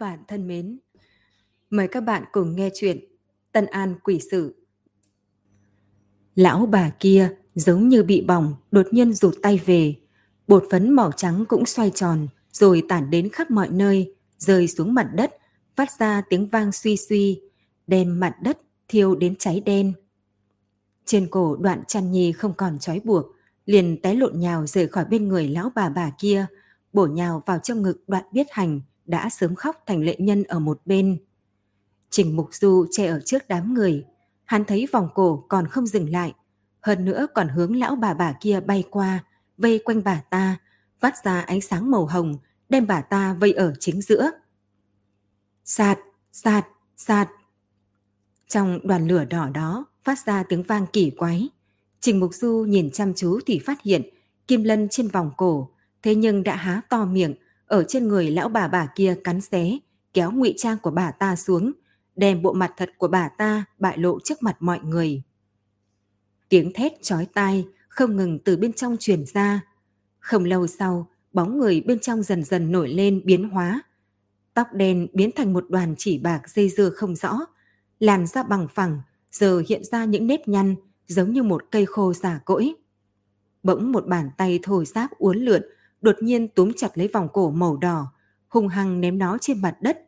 bạn thân mến, mời các bạn cùng nghe chuyện Tân An Quỷ sử Lão bà kia giống như bị bỏng đột nhiên rụt tay về. Bột phấn màu trắng cũng xoay tròn rồi tản đến khắp mọi nơi, rơi xuống mặt đất, phát ra tiếng vang suy suy, đem mặt đất thiêu đến cháy đen. Trên cổ đoạn chăn nhi không còn trói buộc, liền té lộn nhào rời khỏi bên người lão bà bà kia, bổ nhào vào trong ngực đoạn biết hành, đã sớm khóc thành lệ nhân ở một bên. Trình Mục Du che ở trước đám người, hắn thấy vòng cổ còn không dừng lại, hơn nữa còn hướng lão bà bà kia bay qua, vây quanh bà ta, phát ra ánh sáng màu hồng, đem bà ta vây ở chính giữa. Sạt, sạt, sạt. Trong đoàn lửa đỏ đó phát ra tiếng vang kỳ quái. Trình Mục Du nhìn chăm chú thì phát hiện kim lân trên vòng cổ, thế nhưng đã há to miệng, ở trên người lão bà bà kia cắn xé, kéo ngụy trang của bà ta xuống, đem bộ mặt thật của bà ta bại lộ trước mặt mọi người. Tiếng thét chói tai không ngừng từ bên trong truyền ra. Không lâu sau, bóng người bên trong dần dần nổi lên biến hóa. Tóc đen biến thành một đoàn chỉ bạc dây dưa không rõ, làn da bằng phẳng, giờ hiện ra những nếp nhăn giống như một cây khô giả cỗi. Bỗng một bàn tay thổi giáp uốn lượn đột nhiên túm chặt lấy vòng cổ màu đỏ, hung hăng ném nó trên mặt đất.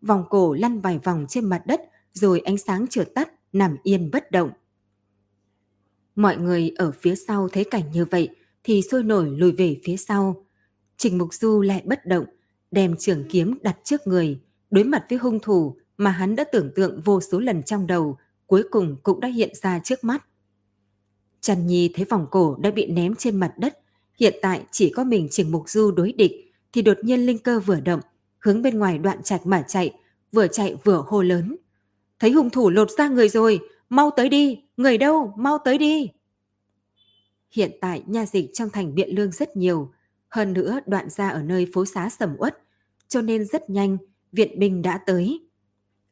Vòng cổ lăn vài vòng trên mặt đất rồi ánh sáng chợt tắt, nằm yên bất động. Mọi người ở phía sau thấy cảnh như vậy thì sôi nổi lùi về phía sau. Trình Mục Du lại bất động, đem trường kiếm đặt trước người, đối mặt với hung thủ mà hắn đã tưởng tượng vô số lần trong đầu, cuối cùng cũng đã hiện ra trước mắt. Trần Nhi thấy vòng cổ đã bị ném trên mặt đất, hiện tại chỉ có mình Trình Mục Du đối địch, thì đột nhiên linh cơ vừa động, hướng bên ngoài đoạn trạch mà chạy, vừa chạy vừa hô lớn. Thấy hung thủ lột ra người rồi, mau tới đi, người đâu, mau tới đi. Hiện tại nha dịch trong thành Biện Lương rất nhiều, hơn nữa đoạn ra ở nơi phố xá sầm uất, cho nên rất nhanh, viện binh đã tới.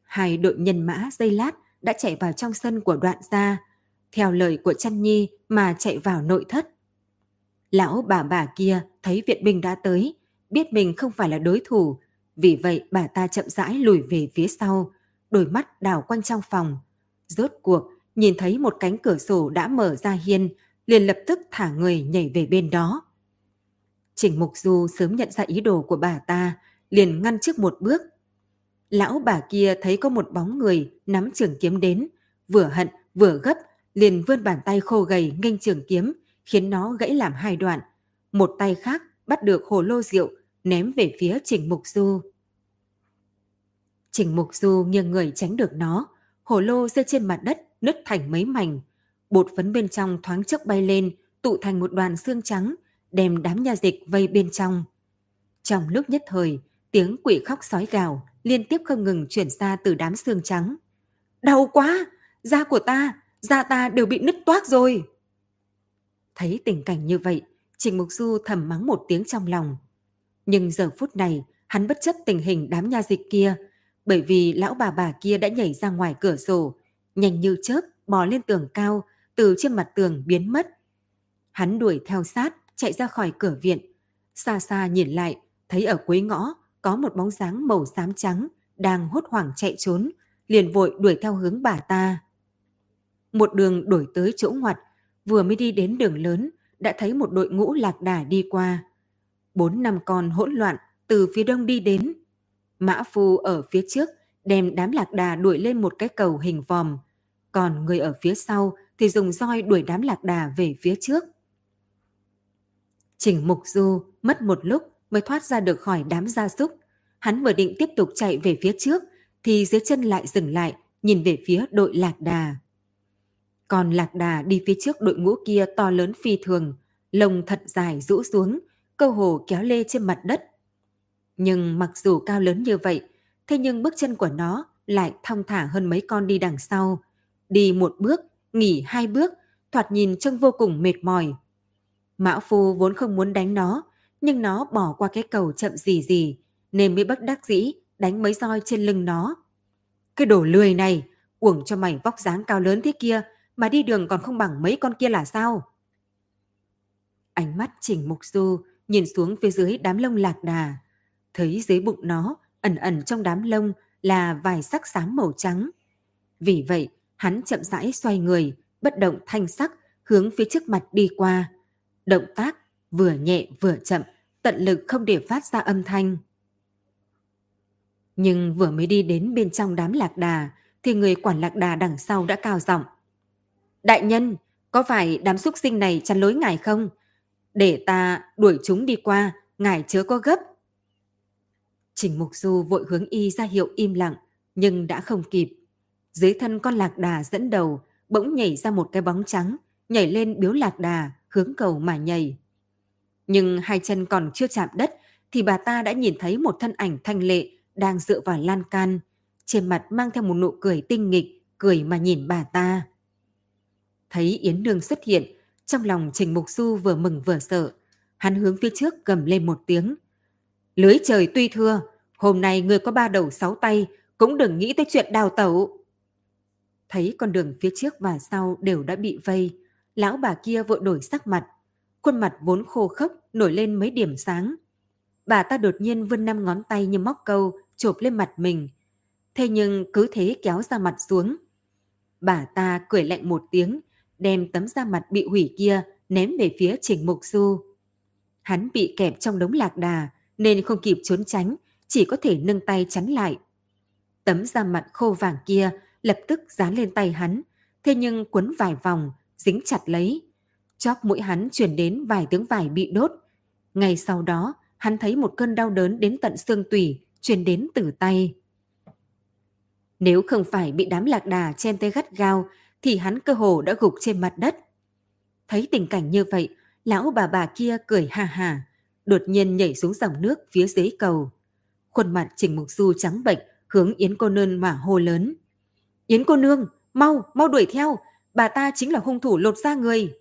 Hai đội nhân mã dây lát đã chạy vào trong sân của đoạn gia, theo lời của chăn nhi mà chạy vào nội thất. Lão bà bà kia thấy viện binh đã tới, biết mình không phải là đối thủ, vì vậy bà ta chậm rãi lùi về phía sau, đôi mắt đảo quanh trong phòng. Rốt cuộc, nhìn thấy một cánh cửa sổ đã mở ra hiên, liền lập tức thả người nhảy về bên đó. Trình Mục Du sớm nhận ra ý đồ của bà ta, liền ngăn trước một bước. Lão bà kia thấy có một bóng người nắm trường kiếm đến, vừa hận vừa gấp, liền vươn bàn tay khô gầy nghênh trường kiếm, khiến nó gãy làm hai đoạn. Một tay khác bắt được hồ lô rượu, ném về phía Trình Mục Du. Trình Mục Du nghiêng người tránh được nó, hồ lô rơi trên mặt đất, nứt thành mấy mảnh. Bột phấn bên trong thoáng chốc bay lên, tụ thành một đoàn xương trắng, đem đám nhà dịch vây bên trong. Trong lúc nhất thời, tiếng quỷ khóc sói gào liên tiếp không ngừng chuyển ra từ đám xương trắng. Đau quá! Da của ta, da ta đều bị nứt toác rồi! Thấy tình cảnh như vậy, Trình Mục Du thầm mắng một tiếng trong lòng. Nhưng giờ phút này, hắn bất chấp tình hình đám nha dịch kia, bởi vì lão bà bà kia đã nhảy ra ngoài cửa sổ, nhanh như chớp bò lên tường cao, từ trên mặt tường biến mất. Hắn đuổi theo sát, chạy ra khỏi cửa viện. Xa xa nhìn lại, thấy ở cuối ngõ có một bóng dáng màu xám trắng đang hốt hoảng chạy trốn, liền vội đuổi theo hướng bà ta. Một đường đổi tới chỗ ngoặt, vừa mới đi đến đường lớn, đã thấy một đội ngũ lạc đà đi qua. Bốn năm con hỗn loạn từ phía đông đi đến. Mã Phu ở phía trước đem đám lạc đà đuổi lên một cái cầu hình vòm, còn người ở phía sau thì dùng roi đuổi đám lạc đà về phía trước. Trình Mục Du mất một lúc mới thoát ra được khỏi đám gia súc. Hắn vừa định tiếp tục chạy về phía trước thì dưới chân lại dừng lại, nhìn về phía đội lạc đà. Còn lạc đà đi phía trước đội ngũ kia to lớn phi thường, lồng thật dài rũ xuống, câu hồ kéo lê trên mặt đất. Nhưng mặc dù cao lớn như vậy, thế nhưng bước chân của nó lại thong thả hơn mấy con đi đằng sau. Đi một bước, nghỉ hai bước, thoạt nhìn trông vô cùng mệt mỏi. Mã Phu vốn không muốn đánh nó, nhưng nó bỏ qua cái cầu chậm gì gì, nên mới bất đắc dĩ đánh mấy roi trên lưng nó. Cái đồ lười này, uổng cho mày vóc dáng cao lớn thế kia, mà đi đường còn không bằng mấy con kia là sao? Ánh mắt chỉnh mục du nhìn xuống phía dưới đám lông lạc đà, thấy dưới bụng nó ẩn ẩn trong đám lông là vài sắc xám màu trắng. Vì vậy, hắn chậm rãi xoay người, bất động thanh sắc, hướng phía trước mặt đi qua. Động tác vừa nhẹ vừa chậm, tận lực không để phát ra âm thanh. Nhưng vừa mới đi đến bên trong đám lạc đà, thì người quản lạc đà đằng sau đã cao giọng. Đại nhân, có phải đám súc sinh này chắn lối ngài không? Để ta đuổi chúng đi qua, ngài chớ có gấp. Trình Mục Du vội hướng y ra hiệu im lặng, nhưng đã không kịp. Dưới thân con lạc đà dẫn đầu, bỗng nhảy ra một cái bóng trắng, nhảy lên biếu lạc đà, hướng cầu mà nhảy. Nhưng hai chân còn chưa chạm đất, thì bà ta đã nhìn thấy một thân ảnh thanh lệ đang dựa vào lan can, trên mặt mang theo một nụ cười tinh nghịch, cười mà nhìn bà ta. Thấy Yến Nương xuất hiện, trong lòng Trình Mục Du vừa mừng vừa sợ. Hắn hướng phía trước gầm lên một tiếng. Lưới trời tuy thưa, hôm nay người có ba đầu sáu tay, cũng đừng nghĩ tới chuyện đào tẩu. Thấy con đường phía trước và sau đều đã bị vây, lão bà kia vội đổi sắc mặt. Khuôn mặt vốn khô khốc nổi lên mấy điểm sáng. Bà ta đột nhiên vươn năm ngón tay như móc câu, chộp lên mặt mình. Thế nhưng cứ thế kéo ra mặt xuống. Bà ta cười lạnh một tiếng, đem tấm da mặt bị hủy kia ném về phía Trình Mục Du. Hắn bị kẹp trong đống lạc đà nên không kịp trốn tránh, chỉ có thể nâng tay chắn lại. Tấm da mặt khô vàng kia lập tức dán lên tay hắn, thế nhưng quấn vài vòng, dính chặt lấy. Chóp mũi hắn chuyển đến vài tiếng vải bị đốt. Ngay sau đó, hắn thấy một cơn đau đớn đến tận xương tủy, truyền đến từ tay. Nếu không phải bị đám lạc đà chen tay gắt gao, thì hắn cơ hồ đã gục trên mặt đất. Thấy tình cảnh như vậy, lão bà bà kia cười hà hà, đột nhiên nhảy xuống dòng nước phía dưới cầu. Khuôn mặt Trình Mục Du trắng bệnh, hướng Yến cô nương mà hô lớn. Yến cô nương, mau, mau đuổi theo, bà ta chính là hung thủ lột ra người.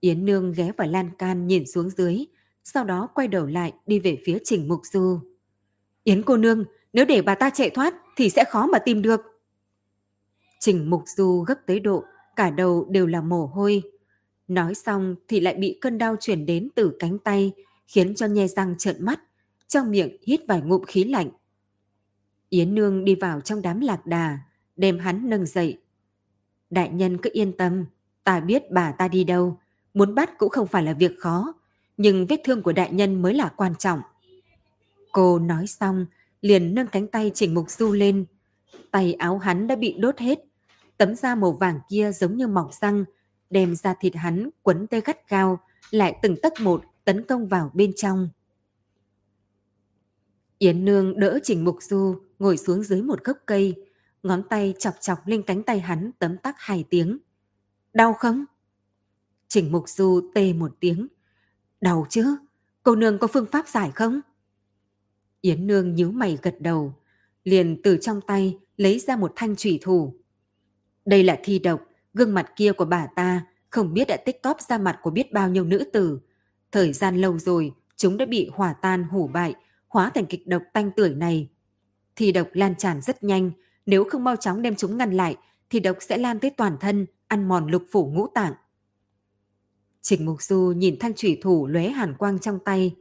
Yến nương ghé vào lan can nhìn xuống dưới, sau đó quay đầu lại đi về phía Trình Mục Du. Yến cô nương, nếu để bà ta chạy thoát thì sẽ khó mà tìm được. Trình Mục Du gấp tới độ, cả đầu đều là mồ hôi. Nói xong thì lại bị cơn đau chuyển đến từ cánh tay, khiến cho nhe răng trợn mắt, trong miệng hít vài ngụm khí lạnh. Yến Nương đi vào trong đám lạc đà, đem hắn nâng dậy. Đại nhân cứ yên tâm, ta biết bà ta đi đâu, muốn bắt cũng không phải là việc khó, nhưng vết thương của đại nhân mới là quan trọng. Cô nói xong, liền nâng cánh tay Trình Mục Du lên. Tay áo hắn đã bị đốt hết, tấm da màu vàng kia giống như mỏng răng, đem ra thịt hắn quấn tê gắt cao, lại từng tấc một tấn công vào bên trong. Yến Nương đỡ Trình Mục Du ngồi xuống dưới một gốc cây, ngón tay chọc chọc lên cánh tay hắn tấm tắc hai tiếng. Đau không? Trình Mục Du tê một tiếng. Đau chứ? Cô nương có phương pháp giải không? Yến Nương nhíu mày gật đầu, liền từ trong tay lấy ra một thanh thủy thủ. Đây là thi độc, gương mặt kia của bà ta không biết đã tích cóp ra mặt của biết bao nhiêu nữ tử. Thời gian lâu rồi, chúng đã bị hỏa tan hủ bại, hóa thành kịch độc tanh tưởi này. Thi độc lan tràn rất nhanh, nếu không mau chóng đem chúng ngăn lại, thì độc sẽ lan tới toàn thân, ăn mòn lục phủ ngũ tạng. Trình Mục Du nhìn thanh thủy thủ lóe hàn quang trong tay.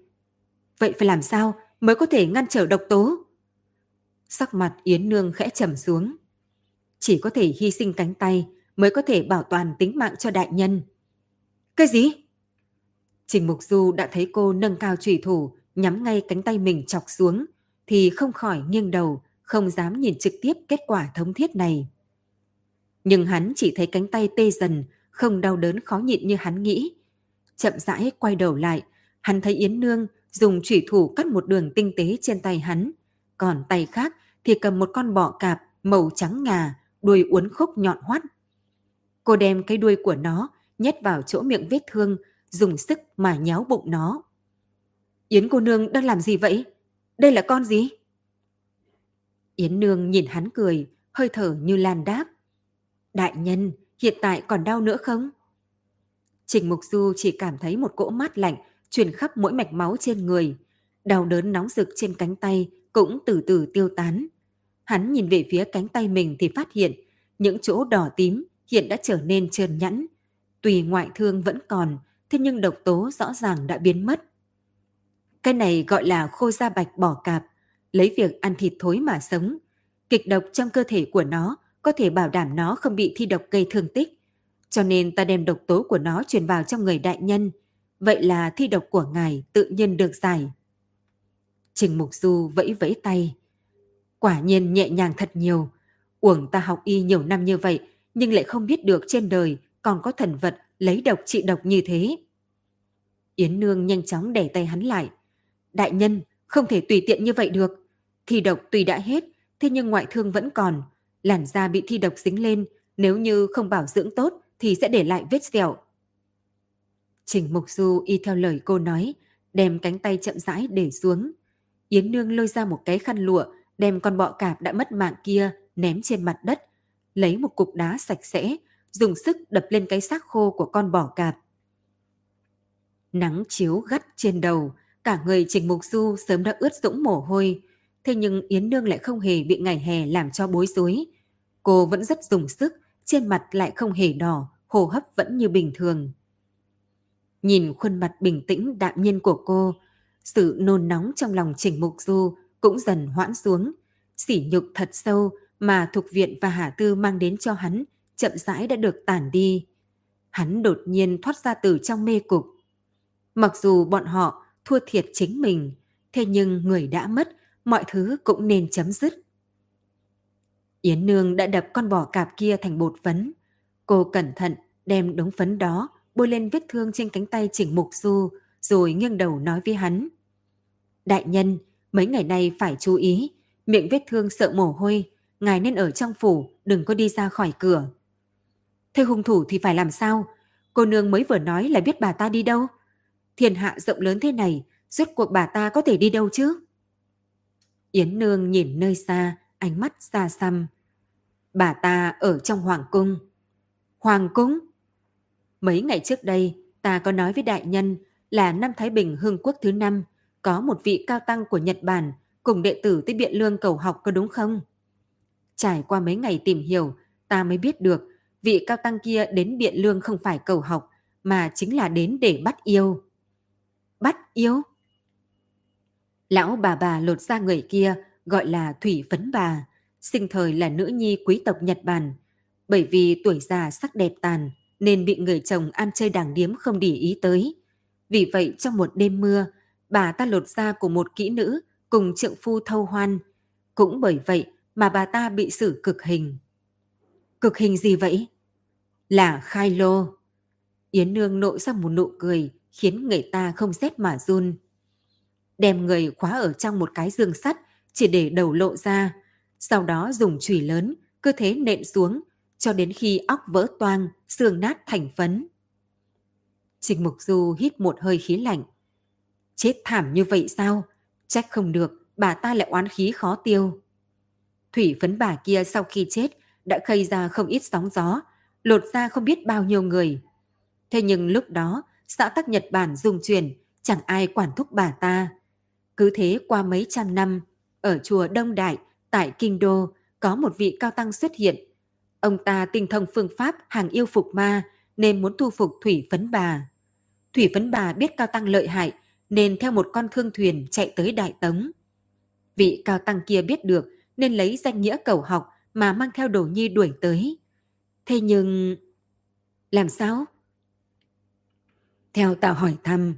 Vậy phải làm sao mới có thể ngăn trở độc tố? Sắc mặt Yến Nương khẽ trầm xuống. Chỉ có thể hy sinh cánh tay mới có thể bảo toàn tính mạng cho đại nhân. Cái gì? Trình Mục Du đã thấy cô nâng cao trùy thủ, nhắm ngay cánh tay mình chọc xuống, thì không khỏi nghiêng đầu, không dám nhìn trực tiếp kết quả thống thiết này. Nhưng hắn chỉ thấy cánh tay tê dần, không đau đớn khó nhịn như hắn nghĩ. Chậm rãi quay đầu lại, hắn thấy Yến Nương dùng trùy thủ cắt một đường tinh tế trên tay hắn, còn tay khác thì cầm một con bọ cạp màu trắng ngà, đuôi uốn khúc nhọn hoắt. Cô đem cái đuôi của nó nhét vào chỗ miệng vết thương, dùng sức mà nhéo bụng nó. Yến cô nương đang làm gì vậy? Đây là con gì? Yến nương nhìn hắn cười, hơi thở như lan đáp. Đại nhân, hiện tại còn đau nữa không? Trình Mục Du chỉ cảm thấy một cỗ mát lạnh truyền khắp mỗi mạch máu trên người. Đau đớn nóng rực trên cánh tay cũng từ từ tiêu tán. Hắn nhìn về phía cánh tay mình thì phát hiện những chỗ đỏ tím hiện đã trở nên trơn nhẵn. Tùy ngoại thương vẫn còn, thế nhưng độc tố rõ ràng đã biến mất. Cái này gọi là khô da bạch bỏ cạp, lấy việc ăn thịt thối mà sống. Kịch độc trong cơ thể của nó có thể bảo đảm nó không bị thi độc gây thương tích. Cho nên ta đem độc tố của nó truyền vào trong người đại nhân. Vậy là thi độc của ngài tự nhiên được giải. Trình Mục Du vẫy vẫy tay. Quả nhiên nhẹ nhàng thật nhiều. Uổng ta học y nhiều năm như vậy, nhưng lại không biết được trên đời còn có thần vật lấy độc trị độc như thế. Yến Nương nhanh chóng đẩy tay hắn lại. Đại nhân, không thể tùy tiện như vậy được. Thi độc tuy đã hết, thế nhưng ngoại thương vẫn còn. Làn da bị thi độc dính lên, nếu như không bảo dưỡng tốt thì sẽ để lại vết sẹo. Trình Mục Du y theo lời cô nói, đem cánh tay chậm rãi để xuống. Yến Nương lôi ra một cái khăn lụa, đem con bọ cạp đã mất mạng kia ném trên mặt đất, lấy một cục đá sạch sẽ, dùng sức đập lên cái xác khô của con bọ cạp. Nắng chiếu gắt trên đầu, cả người Trình Mục Du sớm đã ướt sũng mồ hôi, thế nhưng Yến Nương lại không hề bị ngày hè làm cho bối rối. Cô vẫn rất dùng sức, trên mặt lại không hề đỏ, hô hấp vẫn như bình thường. Nhìn khuôn mặt bình tĩnh đạm nhiên của cô, sự nôn nóng trong lòng Trình Mục Du cũng dần hoãn xuống. Sỉ nhục thật sâu mà Thục Viện và Hà Tư mang đến cho hắn chậm rãi đã được tản đi. Hắn đột nhiên thoát ra từ trong mê cục. Mặc dù bọn họ thua thiệt chính mình, thế nhưng người đã mất, mọi thứ cũng nên chấm dứt. Yến Nương đã đập con bò cạp kia thành bột phấn. Cô cẩn thận đem đống phấn đó bôi lên vết thương trên cánh tay chỉnh Mục Du, rồi nghiêng đầu nói với hắn. Đại nhân, mấy ngày nay phải chú ý, miệng vết thương sợ mồ hôi, ngài nên ở trong phủ, đừng có đi ra khỏi cửa. Thế hung thủ thì phải làm sao? Cô nương mới vừa nói là biết bà ta đi đâu. Thiên hạ rộng lớn thế này, rốt cuộc bà ta có thể đi đâu chứ? Yến nương nhìn nơi xa, ánh mắt xa xăm. Bà ta ở trong hoàng cung. Hoàng cung? Mấy ngày trước đây, ta có nói với đại nhân là năm Thái Bình Hương Quốc thứ năm có một vị cao tăng của Nhật Bản cùng đệ tử tới Biện Lương cầu học có đúng không? Trải qua mấy ngày tìm hiểu, ta mới biết được vị cao tăng kia đến Biện Lương không phải cầu học mà chính là đến để bắt yêu. Bắt yêu? Lão bà bà lột ra người kia gọi là Thủy Phấn Bà, sinh thời là nữ nhi quý tộc Nhật Bản. Bởi vì tuổi già sắc đẹp tàn nên bị người chồng ăn chơi đàng điếm không để ý tới. Vì vậy trong một đêm mưa, bà ta lột da của một kỹ nữ cùng trượng phu thâu hoan. Cũng bởi vậy mà bà ta bị xử cực hình. Cực hình gì vậy? Là khai lô. Yến Nương nộ ra một nụ cười khiến người ta không rét mà run. Đem người khóa ở trong một cái giường sắt chỉ để đầu lộ ra, sau đó dùng chùy lớn, cứ thế nện xuống, cho đến khi óc vỡ toang, xương nát thành phấn. Trình Mục Du hít một hơi khí lạnh. Chết thảm như vậy sao? Trách không được, bà ta lại oán khí khó tiêu. Thủy phấn bà kia sau khi chết đã khơi ra không ít sóng gió, lột ra không biết bao nhiêu người. Thế nhưng lúc đó, xã tắc Nhật Bản dùng truyền, chẳng ai quản thúc bà ta. Cứ thế qua mấy trăm năm, ở chùa Đông Đại, tại Kinh Đô, có một vị cao tăng xuất hiện. Ông ta tinh thông phương pháp hàng yêu phục ma, nên muốn thu phục Thủy Phấn Bà. Thủy Phấn Bà biết cao tăng lợi hại, nên theo một con thương thuyền chạy tới Đại Tống. Vị cao tăng kia biết được, nên lấy danh nghĩa cầu học mà mang theo đồ nhi đuổi tới. Thế nhưng... Làm sao? Theo tạo hỏi thăm,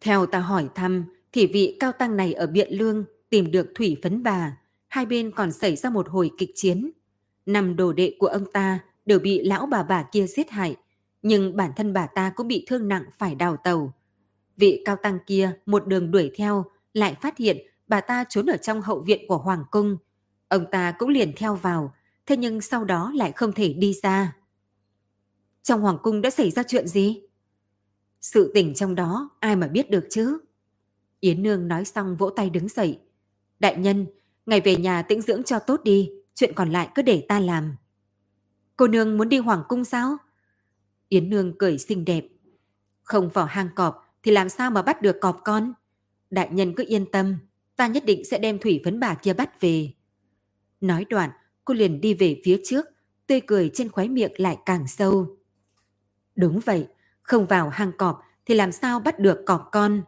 Theo ta hỏi thăm, thì vị cao tăng này ở Biện Lương tìm được thủy phấn bà, hai bên còn xảy ra một hồi kịch chiến. Năm đồ đệ của ông ta đều bị lão bà bà kia giết hại, nhưng bản thân bà ta cũng bị thương nặng phải đào tàu. Vị cao tăng kia một đường đuổi theo, lại phát hiện bà ta trốn ở trong hậu viện của Hoàng Cung. Ông ta cũng liền theo vào, thế nhưng sau đó lại không thể đi ra. Trong Hoàng Cung đã xảy ra chuyện gì? Sự tình trong đó ai mà biết được chứ? Yến Nương nói xong vỗ tay đứng dậy. Đại nhân, ngày về nhà tĩnh dưỡng cho tốt đi, chuyện còn lại cứ để ta làm. Cô nương muốn đi hoàng cung sao? Yến Nương cười xinh đẹp. Không vào hang cọp thì làm sao mà bắt được cọp con? Đại nhân cứ yên tâm, ta nhất định sẽ đem thủy vấn bà kia bắt về. Nói đoạn, cô liền đi về phía trước, tươi cười trên khóe miệng lại càng sâu. Đúng vậy, không vào hang cọp thì làm sao bắt được cọp con.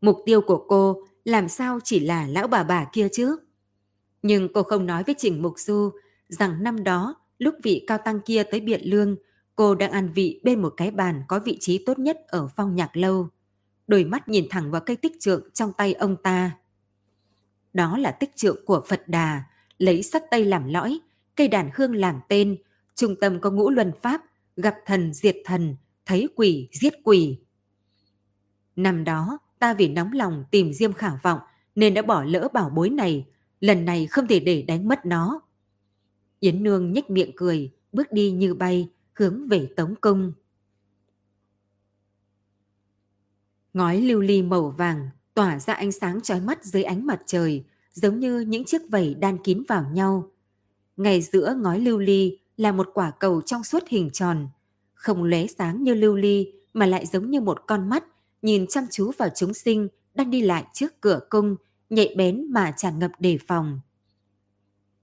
Mục tiêu của cô làm sao chỉ là lão bà bà kia chứ? Nhưng cô không nói với Trình Mục Du rằng năm đó lúc vị cao tăng kia tới Biện Lương, cô đang ăn vị bên một cái bàn có vị trí tốt nhất ở phong nhạc lâu. Đôi mắt nhìn thẳng vào cây tích trượng trong tay ông ta. Đó là tích trượng của Phật Đà, lấy sắt tây làm lõi, cây đàn hương làm tên, trung tâm có ngũ luân pháp, gặp thần diệt thần, thấy quỷ giết quỷ. Năm đó, ta vì nóng lòng tìm Diêm Khả Vọng nên đã bỏ lỡ bảo bối này, lần này không thể để đánh mất nó. Yến Nương nhếch miệng cười, bước đi như bay, hướng về Tống Cung. Ngói lưu ly màu vàng tỏa ra ánh sáng chói mắt dưới ánh mặt trời, giống như những chiếc vảy đan kín vào nhau. Ngay giữa ngói lưu ly là một quả cầu trong suốt hình tròn, không lóe sáng như lưu ly mà lại giống như một con mắt nhìn chăm chú vào chúng sinh đang đi lại trước cửa cung, nhạy bén mà tràn ngập đề phòng.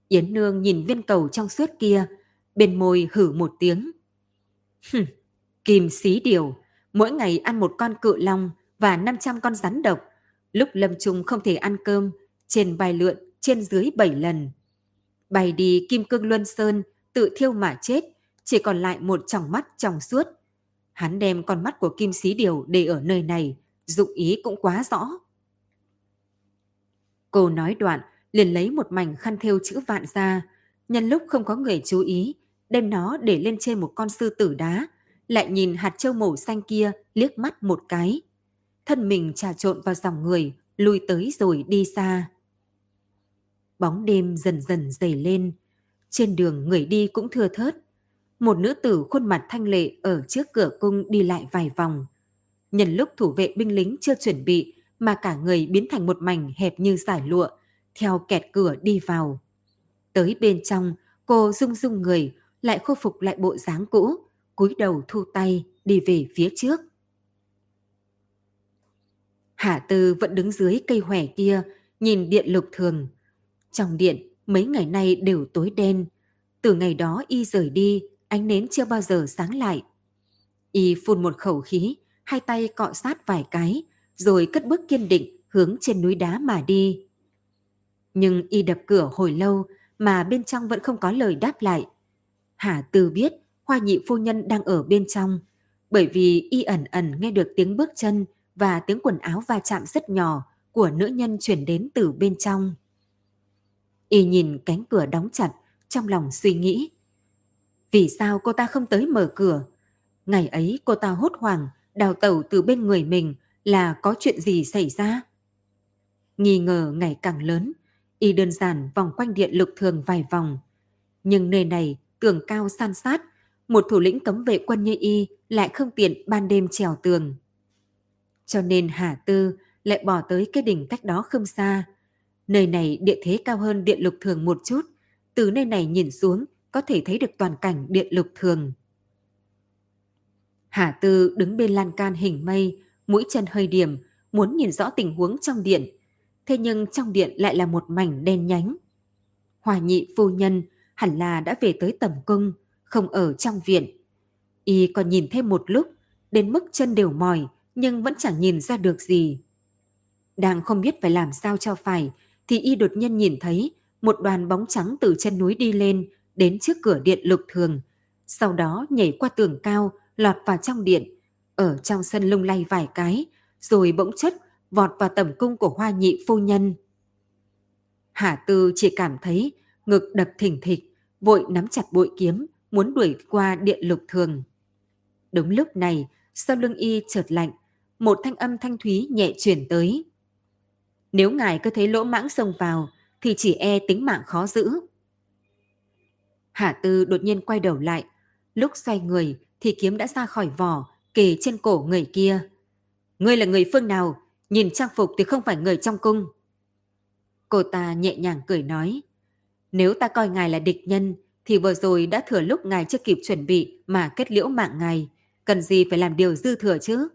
Yến Nương nhìn viên cầu trong suốt kia, bên môi hử một tiếng. Hừm, kim xí điều, mỗi ngày ăn một con cự long và 500 con rắn độc. Lúc lâm trung không thể ăn cơm, trên bài lượn, trên dưới 7 lần. bày đi kim cương luân sơn, tự thiêu mà chết, chỉ còn lại một tròng mắt trong suốt. Hắn đem con mắt của kim xí điều để ở nơi này, dụng ý cũng quá rõ. Cô nói đoạn, liền lấy một mảnh khăn thêu chữ vạn ra, nhân lúc không có người chú ý, đem nó để lên trên một con sư tử đá, lại nhìn hạt châu màu xanh kia liếc mắt một cái. Thân mình trà trộn vào dòng người, lui tới rồi đi xa. Bóng đêm dần dần dày lên, trên đường người đi cũng thưa thớt. Một nữ tử khuôn mặt thanh lệ ở trước cửa cung đi lại vài vòng. Nhân lúc thủ vệ binh lính chưa chuẩn bị mà cả người biến thành một mảnh hẹp như giải lụa, theo kẹt cửa đi vào. Tới bên trong, cô rung rung người, lại khôi phục lại bộ dáng cũ, cúi đầu thu tay, đi về phía trước. Hạ Tư vẫn đứng dưới cây hòe kia, nhìn điện lục thường. Trong điện, mấy ngày nay đều tối đen. Từ ngày đó y rời đi, ánh nến chưa bao giờ sáng lại. Y phun một khẩu khí, hai tay cọ sát vài cái, rồi cất bước kiên định hướng trên núi đá mà đi. Nhưng y đập cửa hồi lâu mà bên trong vẫn không có lời đáp lại. Hà Tư biết Hoa nhị phu nhân đang ở bên trong, bởi vì y ẩn ẩn nghe được tiếng bước chân và tiếng quần áo va chạm rất nhỏ của nữ nhân chuyển đến từ bên trong. Y nhìn cánh cửa đóng chặt, trong lòng suy nghĩ. Vì sao cô ta không tới mở cửa? Ngày ấy cô ta hốt hoảng, đào tẩu từ bên người mình là có chuyện gì xảy ra? Nghi ngờ ngày càng lớn, y đơn giản vòng quanh điện lục thường vài vòng. Nhưng nơi này tường cao san sát, một thủ lĩnh cấm vệ quân như y lại không tiện ban đêm trèo tường. Cho nên Hà Tư lại bỏ tới cái đỉnh cách đó không xa. Nơi này địa thế cao hơn điện lục thường một chút, từ nơi này nhìn xuống có thể thấy được toàn cảnh điện lục thường. Hà Tư đứng bên lan can hình mây, mũi chân hơi điểm, muốn nhìn rõ tình huống trong điện. Thế nhưng trong điện lại là một mảnh đen nhánh. Hòa nhị phu nhân hẳn là đã về tới tầm cung, không ở trong viện. Y còn nhìn thêm một lúc, đến mức chân đều mỏi, nhưng vẫn chẳng nhìn ra được gì. Đang không biết phải làm sao cho phải, thì Y đột nhiên nhìn thấy một đoàn bóng trắng từ chân núi đi lên, đến trước cửa điện lục thường. Sau đó nhảy qua tường cao, lọt vào trong điện, ở trong sân lung lay vài cái, rồi bỗng chất vọt vào tầm cung của hoa nhị phu nhân. Hà Tư chỉ cảm thấy ngực đập thình thịch, vội nắm chặt bội kiếm, muốn đuổi qua điện lục thường. Đúng lúc này, sau lưng y chợt lạnh, một thanh âm thanh thúy nhẹ chuyển tới. Nếu ngài cứ thấy lỗ mãng xông vào, thì chỉ e tính mạng khó giữ. Hạ Tư đột nhiên quay đầu lại, lúc xoay người thì kiếm đã ra khỏi vỏ, kề trên cổ người kia. Ngươi là người phương nào? Nhìn trang phục thì không phải người trong cung. Cô ta nhẹ nhàng cười nói. Nếu ta coi ngài là địch nhân, thì vừa rồi đã thừa lúc ngài chưa kịp chuẩn bị mà kết liễu mạng ngài. Cần gì phải làm điều dư thừa chứ?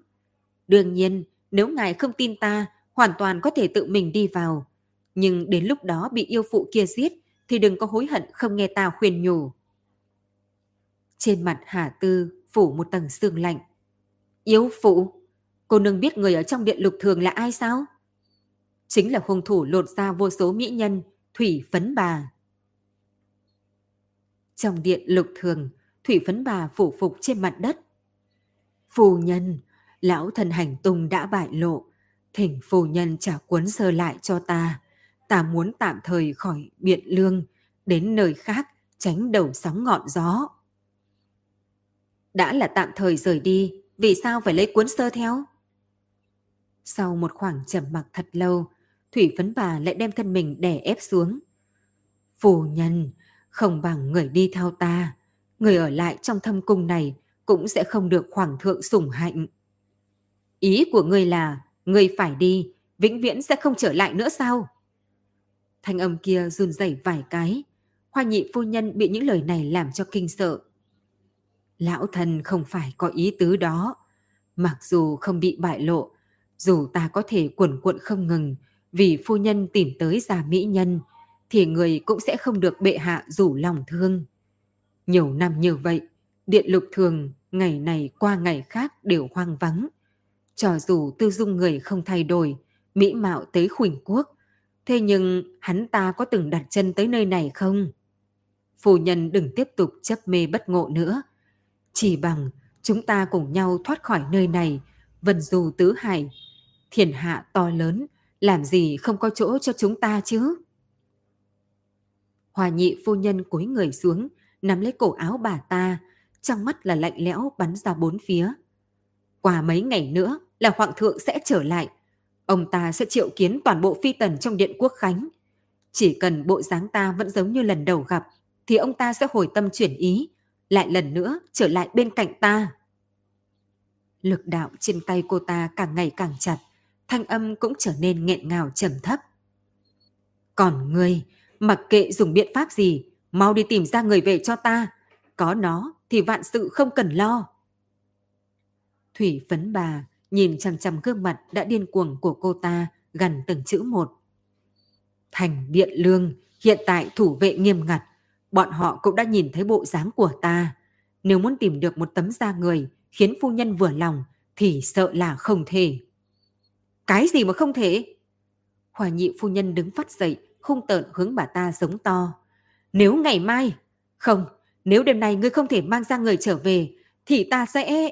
Đương nhiên, nếu ngài không tin ta, hoàn toàn có thể tự mình đi vào. Nhưng đến lúc đó bị yêu phụ kia giết, thì đừng có hối hận không nghe ta khuyên nhủ. Trên mặt Hà Tư phủ một tầng sương lạnh. Yếu phụ, cô nương biết người ở trong điện lục thường là ai sao? Chính là hung thủ lột ra vô số mỹ nhân, thủy phấn bà. Trong điện lục thường, thủy phấn bà phủ phục trên mặt đất. Phu nhân, lão thần hành tung đã bại lộ, thỉnh phu nhân trả cuốn sơ lại cho ta. Ta muốn tạm thời khỏi biện lương, đến nơi khác tránh đầu sóng ngọn gió. Đã là tạm thời rời đi, vì sao phải lấy cuốn sơ theo? Sau một khoảng trầm mặc thật lâu, Thủy phấn bà lại đem thân mình đè ép xuống. phù nhân, không bằng người đi theo ta, người ở lại trong thâm cung này cũng sẽ không được khoảng thượng sủng hạnh. Ý của ngươi là, ngươi phải đi, vĩnh viễn sẽ không trở lại nữa sao? Thanh âm kia run rẩy vài cái, hoa nhị phu nhân bị những lời này làm cho kinh sợ. Lão thần không phải có ý tứ đó, mặc dù không bị bại lộ, dù ta có thể quẩn cuộn không ngừng, vì phu nhân tìm tới già mỹ nhân, thì người cũng sẽ không được bệ hạ rủ lòng thương. Nhiều năm như vậy, điện lục thường ngày này qua ngày khác đều hoang vắng. Cho dù tư dung người không thay đổi, mỹ mạo tới khuỳnh quốc, thế nhưng hắn ta có từng đặt chân tới nơi này không? Phu nhân đừng tiếp tục chấp mê bất ngộ nữa. Chỉ bằng chúng ta cùng nhau thoát khỏi nơi này, vần dù tứ hải, thiên hạ to lớn, làm gì không có chỗ cho chúng ta chứ? Hòa nhị phu nhân cúi người xuống, nắm lấy cổ áo bà ta, trong mắt là lạnh lẽo bắn ra bốn phía. Qua mấy ngày nữa là hoàng thượng sẽ trở lại. Ông ta sẽ triệu kiến toàn bộ phi tần trong điện quốc khánh. Chỉ cần bộ dáng ta vẫn giống như lần đầu gặp, thì ông ta sẽ hồi tâm chuyển ý, lại lần nữa trở lại bên cạnh ta. Lực đạo trên tay cô ta càng ngày càng chặt, thanh âm cũng trở nên nghẹn ngào trầm thấp. Còn ngươi, mặc kệ dùng biện pháp gì, mau đi tìm ra người về cho ta. Có nó thì vạn sự không cần lo. Thủy phấn bà nhìn chằm chằm gương mặt đã điên cuồng của cô ta gần từng chữ một. Thành điện lương hiện tại thủ vệ nghiêm ngặt, bọn họ cũng đã nhìn thấy bộ dáng của ta. Nếu muốn tìm được một tấm da người khiến phu nhân vừa lòng thì sợ là không thể. Cái gì mà không thể? Hòa nhị phu nhân đứng phát dậy, hung tợn hướng bà ta giống to. Nếu ngày mai, không, nếu đêm nay ngươi không thể mang ra người trở về, thì ta sẽ...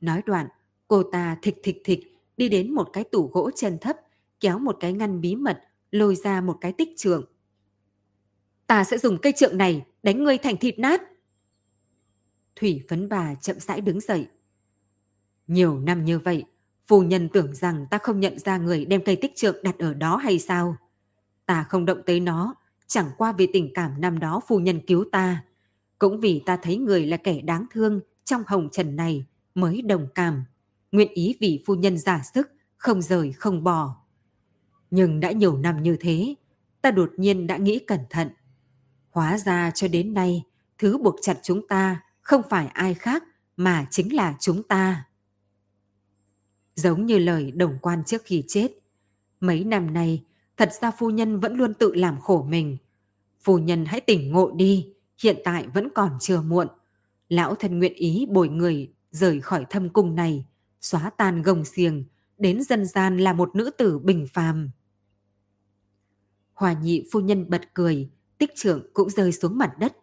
Nói đoạn, cô ta thịch thịch thịch đi đến một cái tủ gỗ chân thấp, kéo một cái ngăn bí mật, lôi ra một cái tích trượng. Ta sẽ dùng cây trượng này đánh ngươi thành thịt nát. Thủy phấn bà chậm rãi đứng dậy. Nhiều năm như vậy, phu nhân tưởng rằng ta không nhận ra người đem cây tích trượng đặt ở đó hay sao? Ta không động tới nó, chẳng qua vì tình cảm năm đó phu nhân cứu ta. Cũng vì ta thấy người là kẻ đáng thương trong hồng trần này mới đồng cảm, nguyện ý vì phu nhân giả sức, không rời không bỏ. Nhưng đã nhiều năm như thế, ta đột nhiên đã nghĩ cẩn thận. Hóa ra cho đến nay, thứ buộc chặt chúng ta không phải ai khác mà chính là chúng ta. Giống như lời đồng quan trước khi chết. Mấy năm nay, thật ra phu nhân vẫn luôn tự làm khổ mình. Phu nhân hãy tỉnh ngộ đi, hiện tại vẫn còn chưa muộn. Lão thân nguyện ý bồi người rời khỏi thâm cung này, xóa tan gồng xiềng, đến dân gian là một nữ tử bình phàm. Hòa nhị phu nhân bật cười, tích trưởng cũng rơi xuống mặt đất.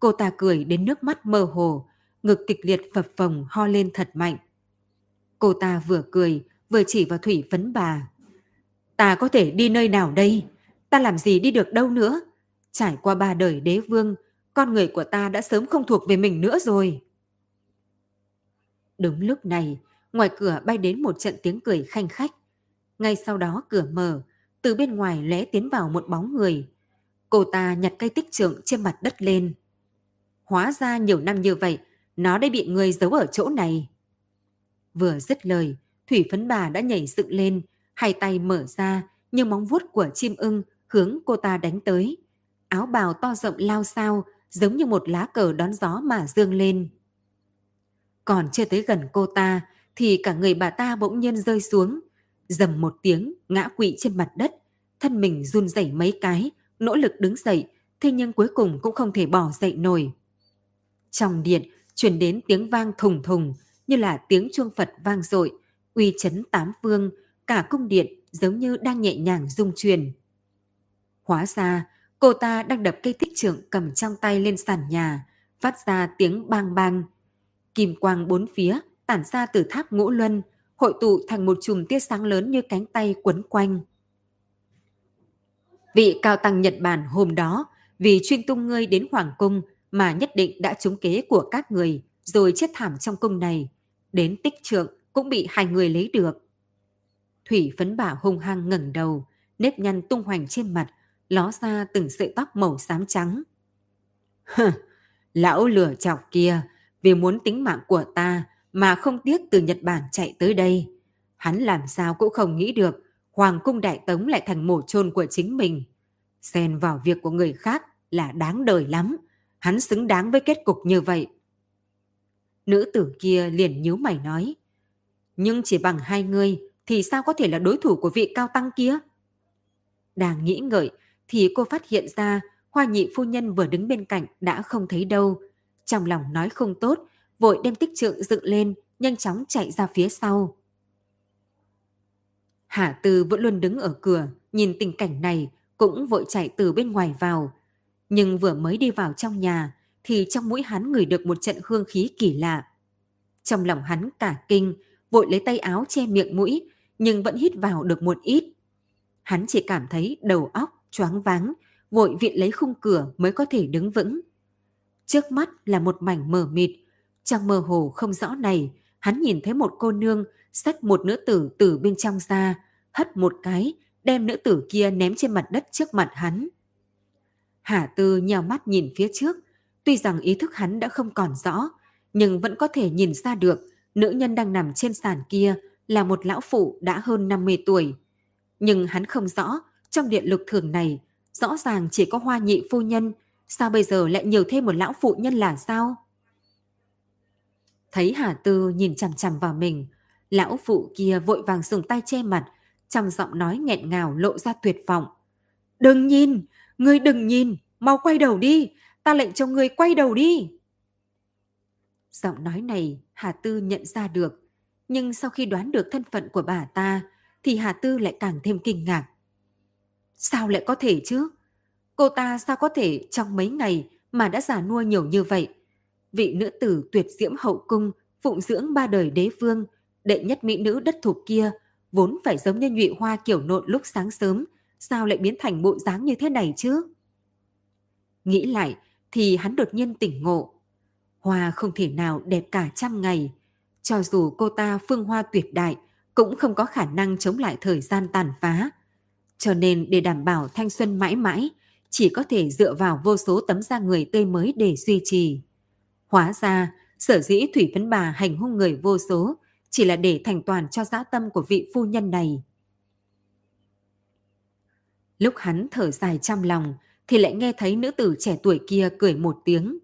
Cô ta cười đến nước mắt mơ hồ, ngực kịch liệt phập phồng ho lên thật mạnh. Cô ta vừa cười, vừa chỉ vào thủy phấn bà. Ta có thể đi nơi nào đây? Ta làm gì đi được đâu nữa? Trải qua ba đời đế vương, con người của ta đã sớm không thuộc về mình nữa rồi. Đúng lúc này, ngoài cửa bay đến một trận tiếng cười khanh khách. Ngay sau đó cửa mở, từ bên ngoài lẽ tiến vào một bóng người. Cô ta nhặt cây tích trượng trên mặt đất lên. Hóa ra nhiều năm như vậy, nó đã bị người giấu ở chỗ này. Vừa dứt lời, thủy phấn bà đã nhảy dựng lên, hai tay mở ra như móng vuốt của chim ưng hướng cô ta đánh tới. Áo bào to rộng lao sao, giống như một lá cờ đón gió mà dương lên. Còn chưa tới gần cô ta, thì cả người bà ta bỗng nhiên rơi xuống. Dầm một tiếng, ngã quỵ trên mặt đất. Thân mình run rẩy mấy cái, nỗ lực đứng dậy, thế nhưng cuối cùng cũng không thể bỏ dậy nổi. Trong điện truyền đến tiếng vang thùng thùng như là tiếng chuông Phật vang dội, uy chấn tám phương, cả cung điện giống như đang nhẹ nhàng rung truyền. Hóa ra, cô ta đang đập cây tích trưởng cầm trong tay lên sàn nhà, phát ra tiếng bang bang. Kim quang bốn phía tản ra từ tháp ngũ luân, hội tụ thành một chùm tia sáng lớn như cánh tay quấn quanh. Vị cao tăng Nhật Bản hôm đó vì chuyên tung ngươi đến Hoàng Cung mà nhất định đã trúng kế của các người rồi chết thảm trong cung này. Đến tích trượng cũng bị hai người lấy được. Thủy phấn bả hung hăng ngẩng đầu, nếp nhăn tung hoành trên mặt, ló ra từng sợi tóc màu xám trắng. Hừ, lão lửa chọc kia, vì muốn tính mạng của ta mà không tiếc từ Nhật Bản chạy tới đây. Hắn làm sao cũng không nghĩ được Hoàng cung Đại Tống lại thành mổ chôn của chính mình. Xen vào việc của người khác là đáng đời lắm. Hắn xứng đáng với kết cục như vậy. Nữ tử kia liền nhíu mày nói. Nhưng chỉ bằng hai người thì sao có thể là đối thủ của vị cao tăng kia? Đang nghĩ ngợi thì cô phát hiện ra hoa nhị phu nhân vừa đứng bên cạnh đã không thấy đâu. Trong lòng nói không tốt, vội đem tích trượng dựng lên, nhanh chóng chạy ra phía sau. Hà Tư vẫn luôn đứng ở cửa, nhìn tình cảnh này, cũng vội chạy từ bên ngoài vào. Nhưng vừa mới đi vào trong nhà, thì trong mũi hắn ngửi được một trận hương khí kỳ lạ. Trong lòng hắn cả kinh, vội lấy tay áo che miệng mũi, nhưng vẫn hít vào được một ít. Hắn chỉ cảm thấy đầu óc, choáng váng, vội viện lấy khung cửa mới có thể đứng vững. Trước mắt là một mảnh mờ mịt, trong mơ hồ không rõ này, hắn nhìn thấy một cô nương xách một nữ tử từ bên trong ra, hất một cái, đem nữ tử kia ném trên mặt đất trước mặt hắn. Hà Tư nhào mắt nhìn phía trước, tuy rằng ý thức hắn đã không còn rõ, nhưng vẫn có thể nhìn ra được nữ nhân đang nằm trên sàn kia là một lão phụ đã hơn 50 tuổi. Nhưng hắn không rõ, trong điện lực thường này, rõ ràng chỉ có hoa nhị phu nhân, sao bây giờ lại nhiều thêm một lão phụ nhân là sao? Thấy Hà Tư nhìn chằm chằm vào mình, lão phụ kia vội vàng dùng tay che mặt, trong giọng nói nghẹn ngào lộ ra tuyệt vọng. Đừng nhìn, ngươi đừng nhìn, mau quay đầu đi, ta lệnh cho ngươi quay đầu đi. Giọng nói này Hà Tư nhận ra được, nhưng sau khi đoán được thân phận của bà ta, thì Hà Tư lại càng thêm kinh ngạc. Sao lại có thể chứ? Cô ta sao có thể trong mấy ngày mà đã già nua nhiều như vậy? Vị nữ tử tuyệt diễm hậu cung, phụng dưỡng ba đời đế vương, đệ nhất mỹ nữ đất thục kia, vốn phải giống như nhụy hoa kiểu nộn lúc sáng sớm, sao lại biến thành bộ dáng như thế này chứ? Nghĩ lại thì hắn đột nhiên tỉnh ngộ. Hoa không thể nào đẹp cả trăm ngày. Cho dù cô ta phương hoa tuyệt đại, cũng không có khả năng chống lại thời gian tàn phá. Cho nên để đảm bảo thanh xuân mãi mãi, chỉ có thể dựa vào vô số tấm da người tươi mới để duy trì. Hóa ra, sở dĩ thủy vấn bà hành hung người vô số chỉ là để thành toàn cho dã tâm của vị phu nhân này. Lúc hắn thở dài trong lòng, thì lại nghe thấy nữ tử trẻ tuổi kia cười một tiếng.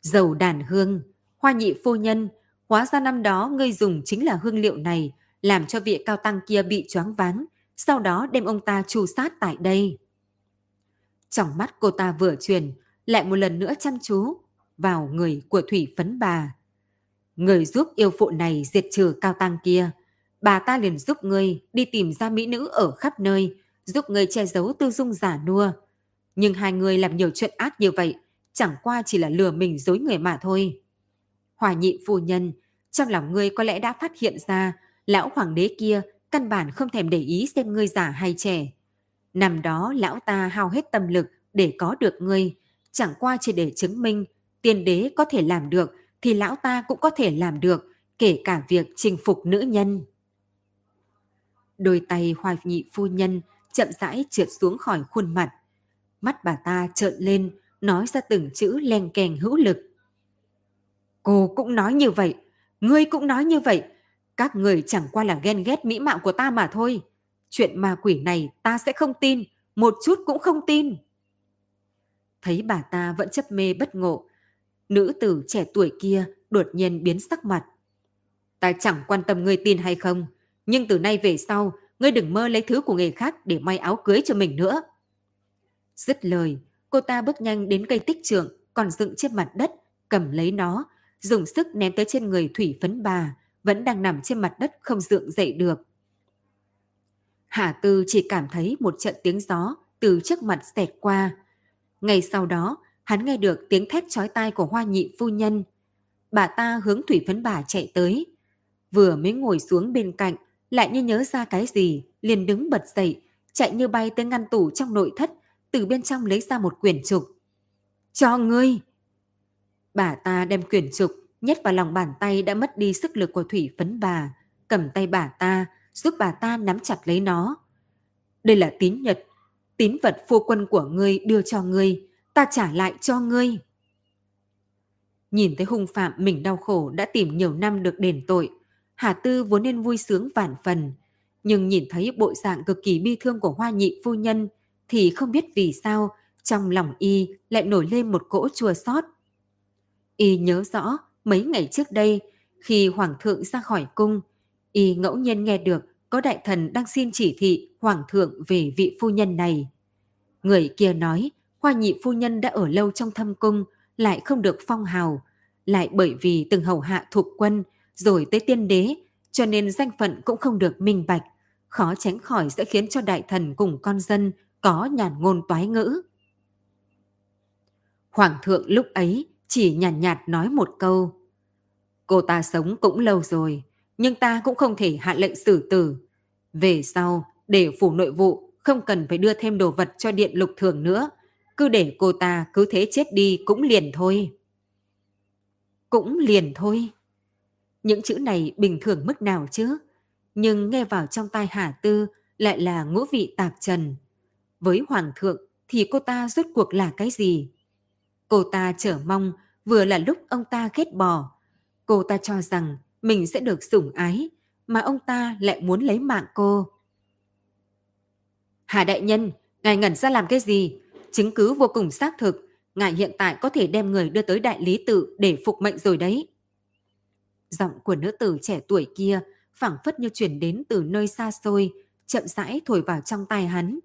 Dầu đàn hương, hoa nhị phu nhân, hóa ra năm đó ngươi dùng chính là hương liệu này, làm cho vị cao tăng kia bị choáng váng, sau đó đem ông ta trù sát tại đây. Trong mắt cô ta vừa truyền, lại một lần nữa chăm chú vào người của thủy phấn bà. Người giúp yêu phụ này diệt trừ cao tăng kia. Bà ta liền giúp ngươi đi tìm ra mỹ nữ ở khắp nơi, giúp ngươi che giấu tư dung giả nua. Nhưng hai người làm nhiều chuyện ác như vậy, chẳng qua chỉ là lừa mình dối người mà thôi. Hòa nhị phu nhân, trong lòng ngươi có lẽ đã phát hiện ra lão hoàng đế kia căn bản không thèm để ý xem ngươi già hay trẻ. Năm đó lão ta hao hết tâm lực để có được ngươi, chẳng qua chỉ để chứng minh tiên đế có thể làm được thì lão ta cũng có thể làm được, kể cả việc chinh phục nữ nhân. Đôi tay hoài nhị phu nhân chậm rãi trượt xuống khỏi khuôn mặt. Mắt bà ta trợn lên, nói ra từng chữ len kèn hữu lực. Cô cũng nói như vậy, ngươi cũng nói như vậy. Các người chẳng qua là ghen ghét mỹ mạo của ta mà thôi. Chuyện ma quỷ này ta sẽ không tin, một chút cũng không tin. Thấy bà ta vẫn chấp mê bất ngộ, Nữ tử trẻ tuổi kia đột nhiên biến sắc mặt. Ta chẳng quan tâm ngươi tin hay không, nhưng từ nay về sau, ngươi đừng mơ lấy thứ của người khác để may áo cưới cho mình nữa. Dứt lời, cô ta bước nhanh đến cây tích trượng còn dựng trên mặt đất, cầm lấy nó, dùng sức ném tới trên người thủy phấn bà, vẫn đang nằm trên mặt đất không dựng dậy được. Hà Tư chỉ cảm thấy một trận tiếng gió từ trước mặt xẹt qua. Ngay sau đó, hắn nghe được tiếng thét chói tai của hoa nhị phu nhân. Bà ta hướng thủy phấn bà chạy tới. Vừa mới ngồi xuống bên cạnh, lại như nhớ ra cái gì, liền đứng bật dậy, chạy như bay tới ngăn tủ trong nội thất, từ bên trong lấy ra một quyển trục. Cho ngươi! Bà ta đem quyển trục, nhét vào lòng bàn tay đã mất đi sức lực của thủy phấn bà, cầm tay bà ta, giúp bà ta nắm chặt lấy nó. Đây là tín nhật, tín vật phu quân của ngươi đưa cho ngươi, ta trả lại cho ngươi. Nhìn thấy hung phạm mình đau khổ đã tìm nhiều năm được đền tội, Hà Tư vốn nên vui sướng vạn phần, nhưng nhìn thấy bộ dạng cực kỳ bi thương của hoa nhị phu nhân thì không biết vì sao trong lòng y lại nổi lên một cỗ chua xót. Y nhớ rõ mấy ngày trước đây khi hoàng thượng ra khỏi cung, y ngẫu nhiên nghe được có đại thần đang xin chỉ thị hoàng thượng về vị phu nhân này. Người kia nói hoa nhị phu nhân đã ở lâu trong thâm cung lại không được phong hào, lại bởi vì từng hầu hạ thuộc quân rồi tới tiên đế cho nên danh phận cũng không được minh bạch, khó tránh khỏi sẽ khiến cho đại thần cùng con dân có nhàn ngôn toái ngữ. Hoàng thượng lúc ấy chỉ nhàn nhạt, nhạt nói một câu. Cô ta sống cũng lâu rồi, nhưng ta cũng không thể hạ lệnh xử tử. Về sau, để phủ nội vụ không cần phải đưa thêm đồ vật cho điện lục thường nữa. Cứ để cô ta cứ thế chết đi cũng liền thôi. Cũng liền thôi. Những chữ này bình thường mức nào chứ? Nhưng nghe vào trong tai Hà Tư lại là ngũ vị tạp trần. Với Hoàng thượng thì cô ta rốt cuộc là cái gì? Cô ta chờ mong vừa là lúc ông ta ghét bỏ. Cô ta cho rằng mình sẽ được sủng ái, mà ông ta lại muốn lấy mạng cô. Hà đại nhân, ngài ngẩn ra làm cái gì? Chứng cứ vô cùng xác thực, ngài hiện tại có thể đem người đưa tới đại lý tự để phục mệnh rồi đấy. Giọng của nữ tử trẻ tuổi kia phảng phất như chuyển đến từ nơi xa xôi, chậm rãi thổi vào trong tai hắn.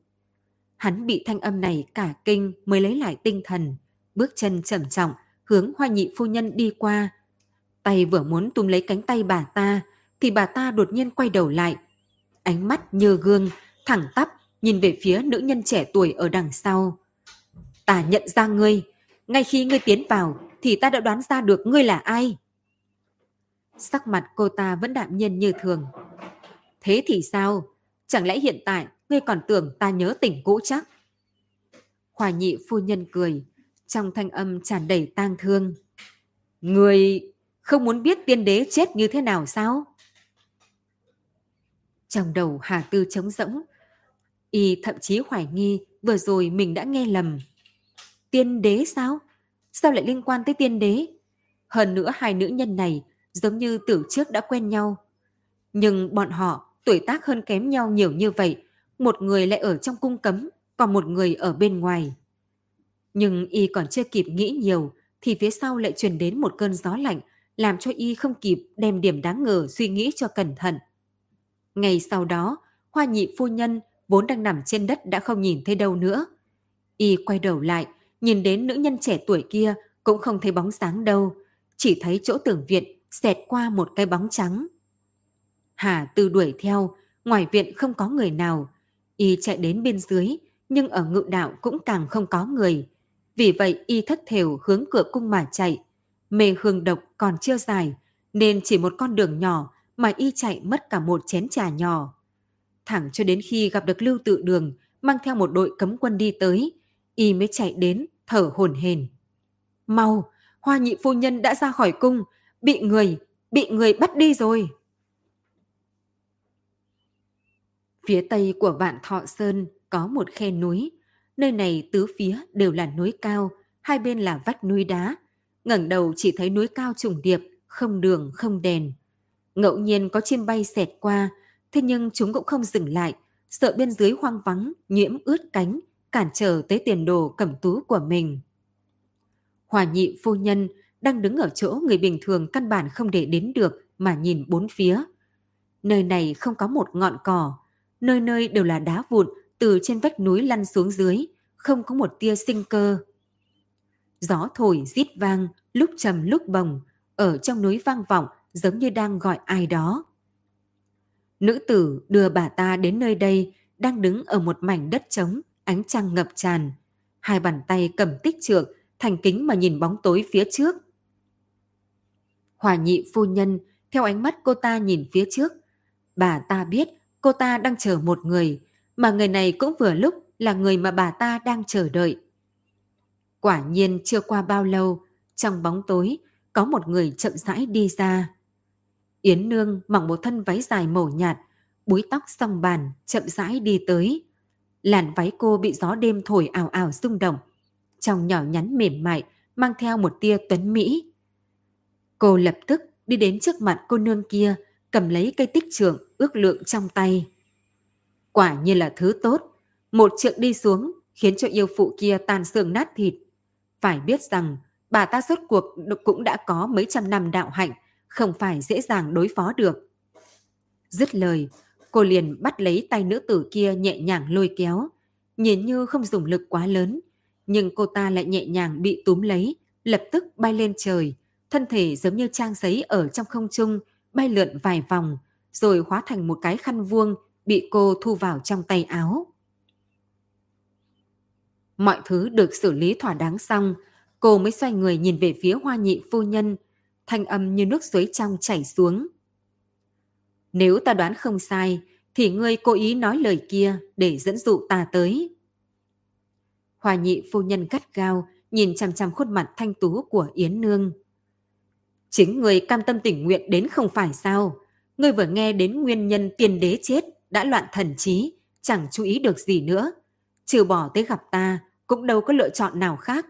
Hắn bị thanh âm này cả kinh mới lấy lại tinh thần, bước chân trầm trọng hướng hoa nhị phu nhân đi qua. Tay vừa muốn túm lấy cánh tay bà ta, thì bà ta đột nhiên quay đầu lại. Ánh mắt như gương, thẳng tắp, nhìn về phía nữ nhân trẻ tuổi ở đằng sau. Ta nhận ra ngươi, ngay khi ngươi tiến vào thì ta đã đoán ra được ngươi là ai. Sắc mặt cô ta vẫn đạm nhiên như thường. Thế thì sao? Chẳng lẽ hiện tại ngươi còn tưởng ta nhớ tỉnh cũ chắc? Hòa nhị phu nhân cười, trong thanh âm tràn đầy tang thương. Ngươi không muốn biết tiên đế chết như thế nào sao? Trong đầu Hà Tư trống rỗng, y thậm chí hoài nghi vừa rồi mình đã nghe lầm. Tiên đế sao? Sao lại liên quan tới tiên đế? Hơn nữa hai nữ nhân này giống như từ trước đã quen nhau. Nhưng bọn họ tuổi tác hơn kém nhau nhiều như vậy, một người lại ở trong cung cấm, còn một người ở bên ngoài. Nhưng y còn chưa kịp nghĩ nhiều, thì phía sau lại truyền đến một cơn gió lạnh, làm cho y không kịp đem điểm đáng ngờ suy nghĩ cho cẩn thận. Ngày sau đó, hoa nhị phu nhân vốn đang nằm trên đất đã không nhìn thấy đâu nữa. Y quay đầu lại, nhìn đến nữ nhân trẻ tuổi kia cũng không thấy bóng sáng đâu, chỉ thấy chỗ tưởng viện xẹt qua một cái bóng trắng. Hà Tư đuổi theo, ngoài viện không có người nào. Y chạy đến bên dưới, nhưng ở ngự đạo cũng càng không có người. Vì vậy y thất thểu hướng cửa cung mà chạy. Mê hương độc còn chưa dài, nên chỉ một con đường nhỏ mà y chạy mất cả một chén trà nhỏ. Thẳng cho đến khi gặp được lưu tự đường, mang theo một đội cấm quân đi tới, y mới chạy đến, thở hổn hển. Mau, hoa nhị phu nhân đã ra khỏi cung, bị người, bị người bắt đi rồi. Phía tây của Vạn Thọ Sơn có một khe núi. Nơi này tứ phía đều là núi cao, hai bên là vách núi đá. ngẩng đầu chỉ thấy núi cao trùng điệp, không đường, không đèn. Ngẫu nhiên có chim bay xẹt qua, thế nhưng chúng cũng không dừng lại, sợ bên dưới hoang vắng, nhiễm ướt cánh, cản trở tới tiền đồ cẩm tú của mình. Hòa nhị phu nhân đang đứng ở chỗ người bình thường căn bản không để đến được mà nhìn bốn phía. Nơi này không có một ngọn cỏ, nơi nơi đều là đá vụn từ trên vách núi lăn xuống dưới, không có một tia sinh cơ. Gió thổi rít vang, lúc trầm lúc bồng, ở trong núi vang vọng giống như đang gọi ai đó. Nữ tử đưa bà ta đến nơi đây, đang đứng ở một mảnh đất trống, ánh trăng ngập tràn. Hai bàn tay cầm tích trượng, thành kính mà nhìn bóng tối phía trước. Hòa nhị phu nhân, theo ánh mắt cô ta nhìn phía trước. Bà ta biết cô ta đang chờ một người, mà người này cũng vừa lúc là người mà bà ta đang chờ đợi. Quả nhiên chưa qua bao lâu, trong bóng tối, có một người chậm rãi đi ra. Yến Nương mặc một thân váy dài màu nhạt, búi tóc song bàn, chậm rãi đi tới. Làn váy cô bị gió đêm thổi ảo ảo rung động, trong nhỏ nhắn mềm mại, mang theo một tia tuấn mỹ. Cô lập tức đi đến trước mặt cô nương kia, cầm lấy cây tích trượng ước lượng trong tay. Quả nhiên là thứ tốt, một trượng đi xuống khiến cho yêu phụ kia tan xương nát thịt. Phải biết rằng bà ta rốt cuộc cũng đã có mấy trăm năm đạo hạnh, không phải dễ dàng đối phó được. Dứt lời, cô liền bắt lấy tay nữ tử kia nhẹ nhàng lôi kéo, nhìn như không dùng lực quá lớn, nhưng cô ta lại nhẹ nhàng bị túm lấy, lập tức bay lên trời, thân thể giống như trang giấy ở trong không trung, bay lượn vài vòng, rồi hóa thành một cái khăn vuông bị cô thu vào trong tay áo. Mọi thứ được xử lý thỏa đáng xong, cô mới xoay người nhìn về phía hoa nhị phu nhân, thanh âm như nước suối trong chảy xuống. Nếu ta đoán không sai, thì ngươi cố ý nói lời kia để dẫn dụ ta tới. Hoa nhị phu nhân gắt gao, nhìn chằm chằm khuôn mặt thanh tú của Yến Nương. Chính người cam tâm tình nguyện đến không phải sao? Ngươi vừa nghe đến nguyên nhân tiền đế chết, đã loạn thần trí, chẳng chú ý được gì nữa. Trừ bỏ tới gặp ta, cũng đâu có lựa chọn nào khác.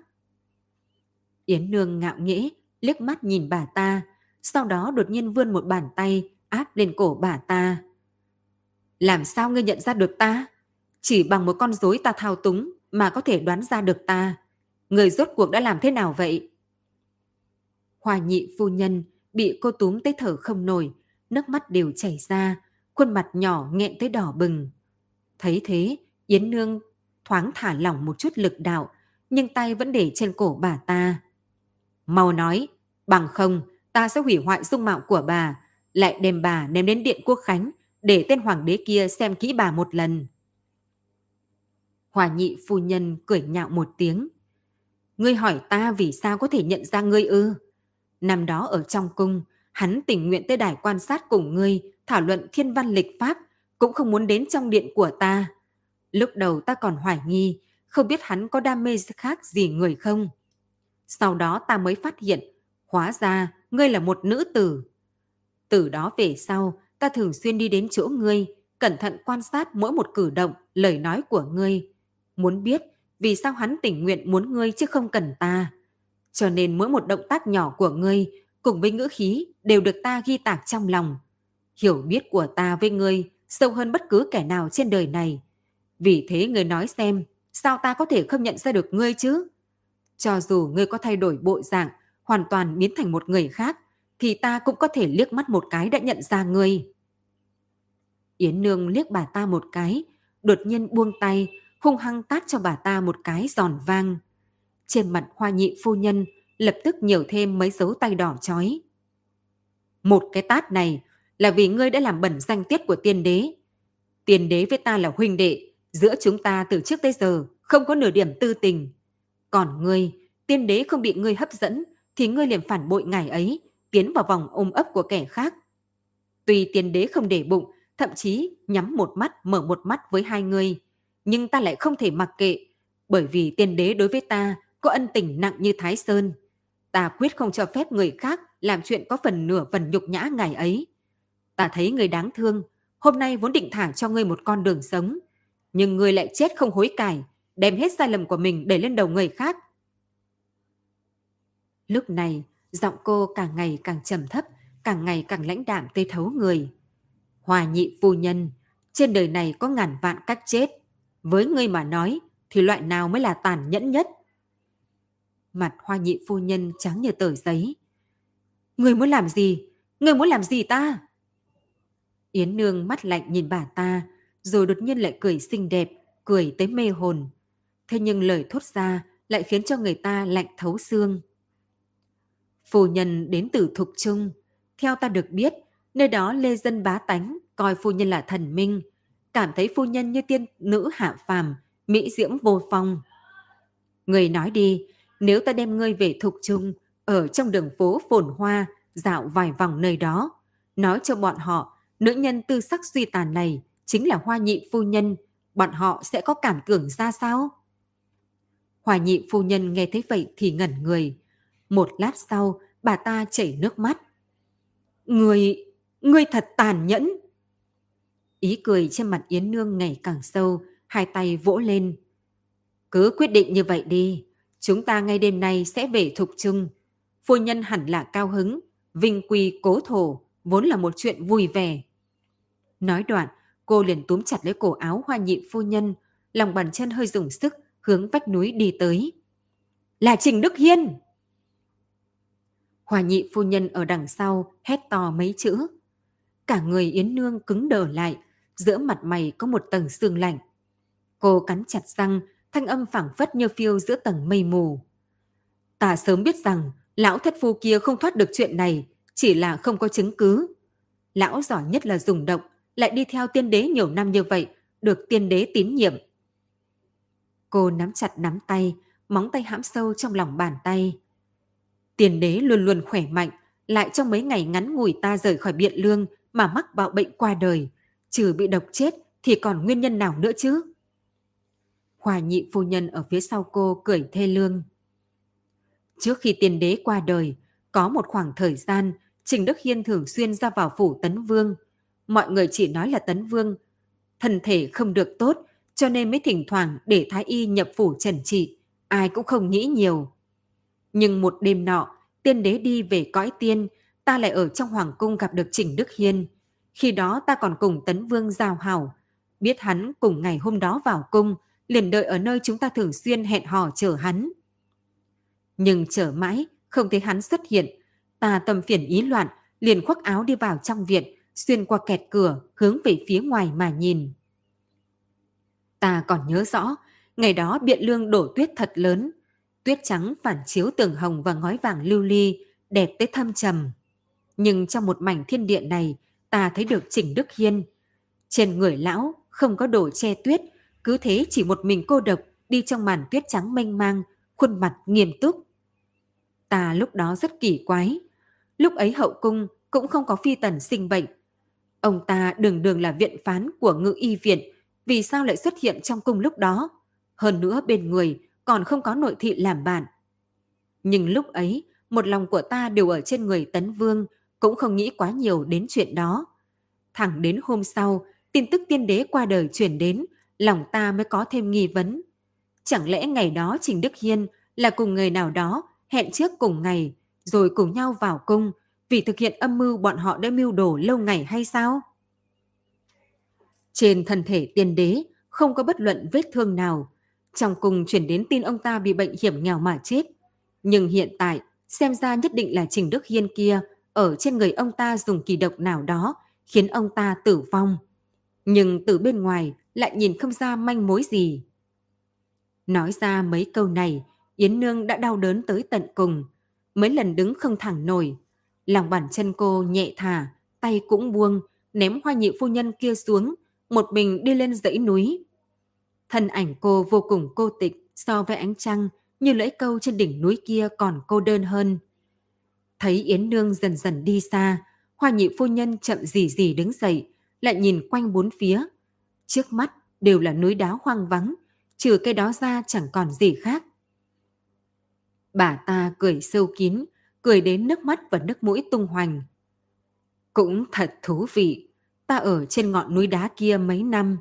Yến Nương ngạo nghễ, liếc mắt nhìn bà ta, sau đó đột nhiên vươn một bàn tay áp lên cổ bà ta. Làm sao ngươi nhận ra được ta? Chỉ bằng một con rối ta thao túng mà có thể đoán ra được ta. Người rốt cuộc đã làm thế nào vậy? Hòa nhị phu nhân bị cô túm tới thở không nổi, nước mắt đều chảy ra, khuôn mặt nhỏ nghẹn tới đỏ bừng. Thấy thế, Yến Nương thoáng thả lỏng một chút lực đạo, nhưng tay vẫn để trên cổ bà ta. Mau nói, bằng không, ta sẽ hủy hoại dung mạo của bà, lại đem bà ném đến điện quốc khánh, để tên hoàng đế kia xem kỹ bà một lần. Hòa nhị phu nhân cười nhạo một tiếng. Ngươi hỏi ta vì sao có thể nhận ra ngươi ư? Năm đó ở trong cung, hắn tình nguyện tới đài quan sát cùng ngươi, thảo luận thiên văn lịch pháp, cũng không muốn đến trong điện của ta. Lúc đầu ta còn hoài nghi, không biết hắn có đam mê khác gì người không. Sau đó ta mới phát hiện, hóa ra ngươi là một nữ tử. Từ đó về sau, ta thường xuyên đi đến chỗ ngươi, cẩn thận quan sát mỗi một cử động, lời nói của ngươi. Muốn biết vì sao hắn tình nguyện muốn ngươi chứ không cần ta. Cho nên mỗi một động tác nhỏ của ngươi cùng với ngữ khí đều được ta ghi tạc trong lòng. Hiểu biết của ta với ngươi sâu hơn bất cứ kẻ nào trên đời này. Vì thế ngươi nói xem, sao ta có thể không nhận ra được ngươi chứ? Cho dù ngươi có thay đổi bộ dạng, hoàn toàn biến thành một người khác, thì ta cũng có thể liếc mắt một cái đã nhận ra ngươi. Yến Nương liếc bà ta một cái, đột nhiên buông tay, hung hăng tát cho bà ta một cái giòn vang. Trên mặt hoa nhị phu nhân lập tức nhiều thêm mấy dấu tay đỏ chói. Một cái tát này là vì ngươi đã làm bẩn danh tiết của tiên đế. Tiên đế với ta là huynh đệ, giữa chúng ta từ trước tới giờ không có nửa điểm tư tình. Còn ngươi, tiên đế không bị ngươi hấp dẫn, thì ngươi liền phản bội ngài ấy, tiến vào vòng ôm ấp của kẻ khác. Tuy tiên đế không để bụng, thậm chí nhắm một mắt mở một mắt với hai người, nhưng ta lại không thể mặc kệ, bởi vì tiên đế đối với ta có ân tình nặng như Thái Sơn. Ta quyết không cho phép người khác làm chuyện có phần nửa phần nhục nhã ngày ấy. Ta thấy người đáng thương, hôm nay vốn định thả cho ngươi một con đường sống, nhưng ngươi lại chết không hối cải, đem hết sai lầm của mình để lên đầu người khác. Lúc này, giọng cô càng ngày càng trầm thấp, càng ngày càng lãnh đạm tê thấu người. Hòa nhị phu nhân, trên đời này có ngàn vạn cách chết. Với ngươi mà nói, thì loại nào mới là tàn nhẫn nhất? Mặt hoa nhị phu nhân trắng như tờ giấy. Ngươi muốn làm gì? Ngươi muốn làm gì ta? Yến Nương mắt lạnh nhìn bà ta, rồi đột nhiên lại cười xinh đẹp, cười tới mê hồn. Thế nhưng lời thốt ra lại khiến cho người ta lạnh thấu xương. Phu nhân đến từ Thục Trung. Theo ta được biết, nơi đó lê dân bá tánh, coi phu nhân là thần minh, cảm thấy phu nhân như tiên nữ hạ phàm, mỹ diễm vô phong. Người nói đi, nếu ta đem ngươi về Thục Trung, ở trong đường phố phồn hoa, dạo vài vòng nơi đó, nói cho bọn họ, nữ nhân tư sắc suy tàn này chính là hoa nhị phu nhân, bọn họ sẽ có cảm tưởng ra sao? Hoa nhị phu nhân nghe thấy vậy thì ngẩn người. Một lát sau, bà ta chảy nước mắt. Người, người thật tàn nhẫn. Ý cười trên mặt Yến Nương ngày càng sâu, hai tay vỗ lên. Cứ quyết định như vậy đi, chúng ta ngay đêm nay sẽ về thục trung Phu nhân hẳn là cao hứng, vinh quy cố thổ, vốn là một chuyện vui vẻ. Nói đoạn, cô liền túm chặt lấy cổ áo hoa nhị phu nhân, lòng bàn chân hơi dùng sức, hướng vách núi đi tới. Là Trình Đức Hiên! Hòa nhị phu nhân ở đằng sau hét to mấy chữ. Cả người Yến Nương cứng đờ lại, giữa mặt mày có một tầng sương lạnh. Cô cắn chặt răng, thanh âm phảng phất như phiêu giữa tầng mây mù. Ta sớm biết rằng lão thất phu kia không thoát được chuyện này, chỉ là không có chứng cứ. Lão giỏi nhất là dùng động, lại đi theo tiên đế nhiều năm như vậy, được tiên đế tín nhiệm. Cô nắm chặt nắm tay, móng tay hãm sâu trong lòng bàn tay. Tiền đế luôn luôn khỏe mạnh, lại trong mấy ngày ngắn ngủi ta rời khỏi biện lương mà mắc bạo bệnh qua đời. Trừ bị độc chết thì còn nguyên nhân nào nữa chứ? Hòa nhị phu nhân ở phía sau cô cười thê lương. Trước khi tiền đế qua đời, có một khoảng thời gian Trình Đức Hiên thường xuyên ra vào phủ Tấn Vương. Mọi người chỉ nói là Tấn Vương. Thân thể không được tốt, cho nên mới thỉnh thoảng để Thái Y nhập phủ trần trị. Ai cũng không nghĩ nhiều. Nhưng một đêm nọ, tiên đế đi về cõi tiên, ta lại ở trong hoàng cung gặp được Trình Đức Hiên. Khi đó ta còn cùng Tấn Vương giao hảo. Biết hắn cùng ngày hôm đó vào cung, liền đợi ở nơi chúng ta thường xuyên hẹn hò chờ hắn. Nhưng chờ mãi, không thấy hắn xuất hiện. Ta tâm phiền ý loạn, liền khoác áo đi vào trong viện, xuyên qua kẹt cửa, hướng về phía ngoài mà nhìn. Ta còn nhớ rõ, ngày đó biện lương đổ tuyết thật lớn. Tuyết trắng phản chiếu tường hồng và ngói vàng lưu ly, đẹp tới thâm trầm. Nhưng trong một mảnh thiên địa này, ta thấy được Trình Đức Hiên. Trên người lão không có đồ che tuyết, cứ thế chỉ một mình cô độc đi trong màn tuyết trắng mênh mang, khuôn mặt nghiêm túc. Ta lúc đó rất kỳ quái. Lúc ấy hậu cung cũng không có phi tần sinh bệnh. Ông ta đường đường là viện phán của ngự y viện, vì sao lại xuất hiện trong cung lúc đó? Hơn nữa bên người còn không có nội thị làm bạn. Nhưng lúc ấy, một lòng của ta đều ở trên người Tấn Vương, cũng không nghĩ quá nhiều đến chuyện đó. Thẳng đến hôm sau, tin tức tiên đế qua đời chuyển đến, lòng ta mới có thêm nghi vấn. Chẳng lẽ ngày đó Trình Đức Hiên là cùng người nào đó hẹn trước cùng ngày, rồi cùng nhau vào cung, vì thực hiện âm mưu bọn họ đã mưu đồ lâu ngày hay sao? Trên thân thể tiên đế không có bất luận vết thương nào. Trong cùng chuyển đến tin ông ta bị bệnh hiểm nghèo mà chết. Nhưng hiện tại, xem ra nhất định là Trình Đức Hiên kia ở trên người ông ta dùng kỳ độc nào đó khiến ông ta tử vong. Nhưng từ bên ngoài lại nhìn không ra manh mối gì. Nói ra mấy câu này, Yến Nương đã đau đớn tới tận cùng. Mấy lần đứng không thẳng nổi. Lòng bàn chân cô nhẹ thả, tay cũng buông, ném hoa nhị phu nhân kia xuống, một mình đi lên dãy núi. Thân ảnh cô vô cùng cô tịch so với ánh trăng, như lưỡi câu trên đỉnh núi kia còn cô đơn hơn. Thấy Yến Nương dần dần đi xa, hoa nhị phu nhân chậm gì gì đứng dậy, lại nhìn quanh bốn phía. Trước mắt đều là núi đá hoang vắng, trừ cây đó ra chẳng còn gì khác. Bà ta cười sâu kín, cười đến nước mắt và nước mũi tung hoành. Cũng thật thú vị, ta ở trên ngọn núi đá kia mấy năm,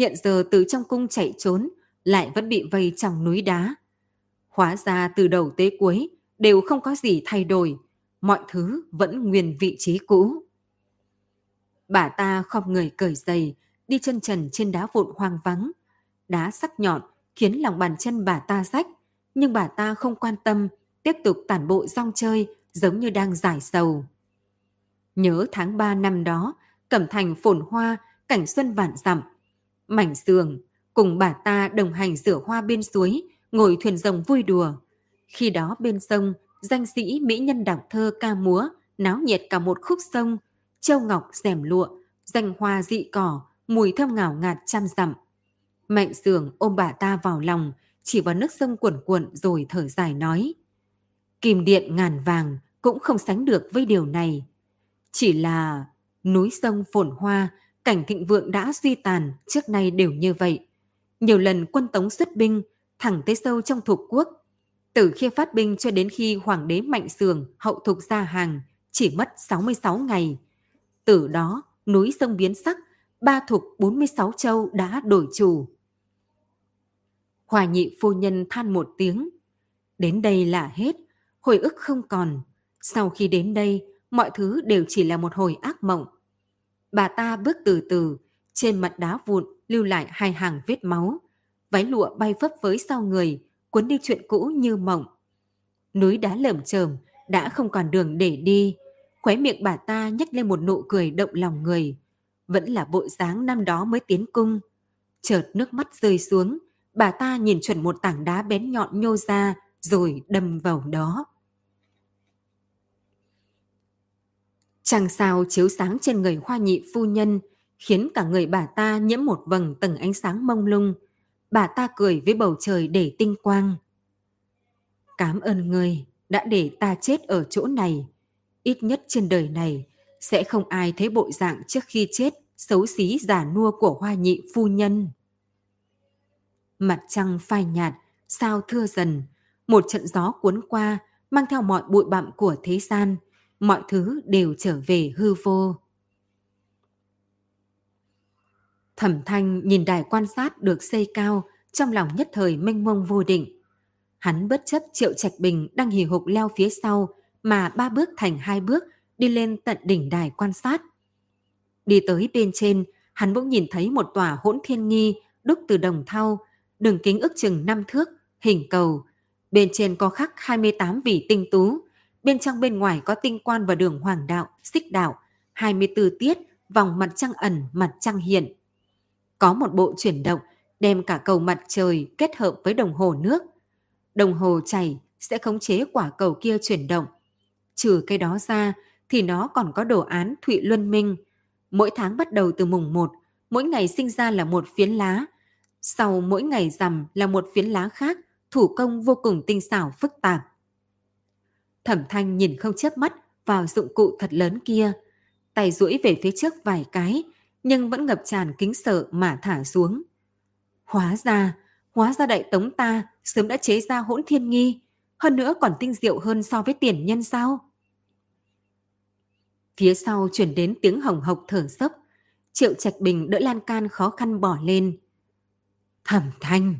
hiện giờ từ trong cung chạy trốn, lại vẫn bị vây trong núi đá. Hóa ra từ đầu tới cuối đều không có gì thay đổi, mọi thứ vẫn nguyên vị trí cũ. Bà ta khom người cởi giày, đi chân trần trên đá vụn hoang vắng. Đá sắc nhọn khiến lòng bàn chân bà ta rách, nhưng bà ta không quan tâm, tiếp tục tản bộ rong chơi giống như đang giải sầu. Nhớ tháng 3 năm đó, Cẩm Thành phồn hoa, cảnh xuân vạn dặm. Mảnh giường, cùng bà ta đồng hành rửa hoa bên suối, ngồi thuyền rồng vui đùa. Khi đó bên sông danh sĩ mỹ nhân đọc thơ ca múa, náo nhiệt cả một khúc sông, châu ngọc rèm lụa, danh hoa dị cỏ, mùi thơm ngào ngạt trăm dặm. Mạnh sường ôm bà ta vào lòng, chỉ vào nước sông cuồn cuộn rồi thở dài nói. Kim điện ngàn vàng cũng không sánh được với điều này. Chỉ là núi sông phồn hoa, cảnh thịnh vượng đã suy tàn trước nay đều như vậy. Nhiều lần quân tống xuất binh, thẳng tới sâu trong thuộc quốc. Từ khi phát binh cho đến khi hoàng đế Mạnh Sường hậu thục ra hàng, chỉ mất 66 ngày. Từ đó, núi sông biến sắc, ba thuộc 46 châu đã đổi chủ. Hòa nhị phu nhân than một tiếng. Đến đây là hết, hồi ức không còn. Sau khi đến đây, mọi thứ đều chỉ là một hồi ác mộng. Bà ta bước từ từ, trên mặt đá vụn lưu lại hai hàng vết máu. Váy lụa bay phấp với sau người, cuốn đi chuyện cũ như mộng. Núi đá lởm chởm đã không còn đường để đi. Khóe miệng bà ta nhếch lên một nụ cười động lòng người. Vẫn là bộ dáng năm đó mới tiến cung. Chợt nước mắt rơi xuống, bà ta nhìn chuẩn một tảng đá bén nhọn nhô ra rồi đâm vào đó. Trăng sao chiếu sáng trên người hoa nhị phu nhân, khiến cả người bà ta nhiễm một vầng tầng ánh sáng mông lung. Bà ta cười với bầu trời để tinh quang. cám ơn người đã để ta chết ở chỗ này. Ít nhất trên đời này, sẽ không ai thấy bộ dạng trước khi chết xấu xí giả nua của hoa nhị phu nhân. Mặt trăng phai nhạt, sao thưa dần, một trận gió cuốn qua, mang theo mọi bụi bặm của thế gian – mọi thứ đều trở về hư vô. Thẩm Thanh nhìn đài quan sát được xây cao, trong lòng nhất thời mênh mông vô định. Hắn bất chấp Triệu Trạch Bình đang hì hục leo phía sau, mà ba bước thành hai bước đi lên tận đỉnh đài quan sát. Đi tới bên trên, hắn bỗng nhìn thấy một tòa hỗn thiên nghi đúc từ đồng thau, đường kính ước chừng năm thước, hình cầu. Bên trên có khắc 28 vị tinh tú, Bên trong bên ngoài có tinh quan và đường hoàng đạo, xích đạo, 24 tiết, vòng mặt trăng ẩn, mặt trăng hiện. Có một bộ chuyển động đem cả cầu mặt trời kết hợp với đồng hồ nước. Đồng hồ chảy sẽ khống chế quả cầu kia chuyển động. Trừ cái đó ra thì nó còn có đồ án Thụy Luân Minh. Mỗi tháng bắt đầu từ mùng 1, mỗi ngày sinh ra là một phiến lá. Sau mỗi ngày rằm là một phiến lá khác, thủ công vô cùng tinh xảo phức tạp. Thẩm thanh nhìn không chớp mắt vào dụng cụ thật lớn kia. Tay duỗi về phía trước vài cái, nhưng vẫn ngập tràn kính sợ mà thả xuống. Hóa ra, hóa ra đại tống ta sớm đã chế ra hỗn thiên nghi, hơn nữa còn tinh diệu hơn so với tiền nhân sao? Phía sau chuyển đến tiếng hồng hộc thở dốc, Triệu Trạch Bình đỡ lan can khó khăn bỏ lên. Thẩm thanh,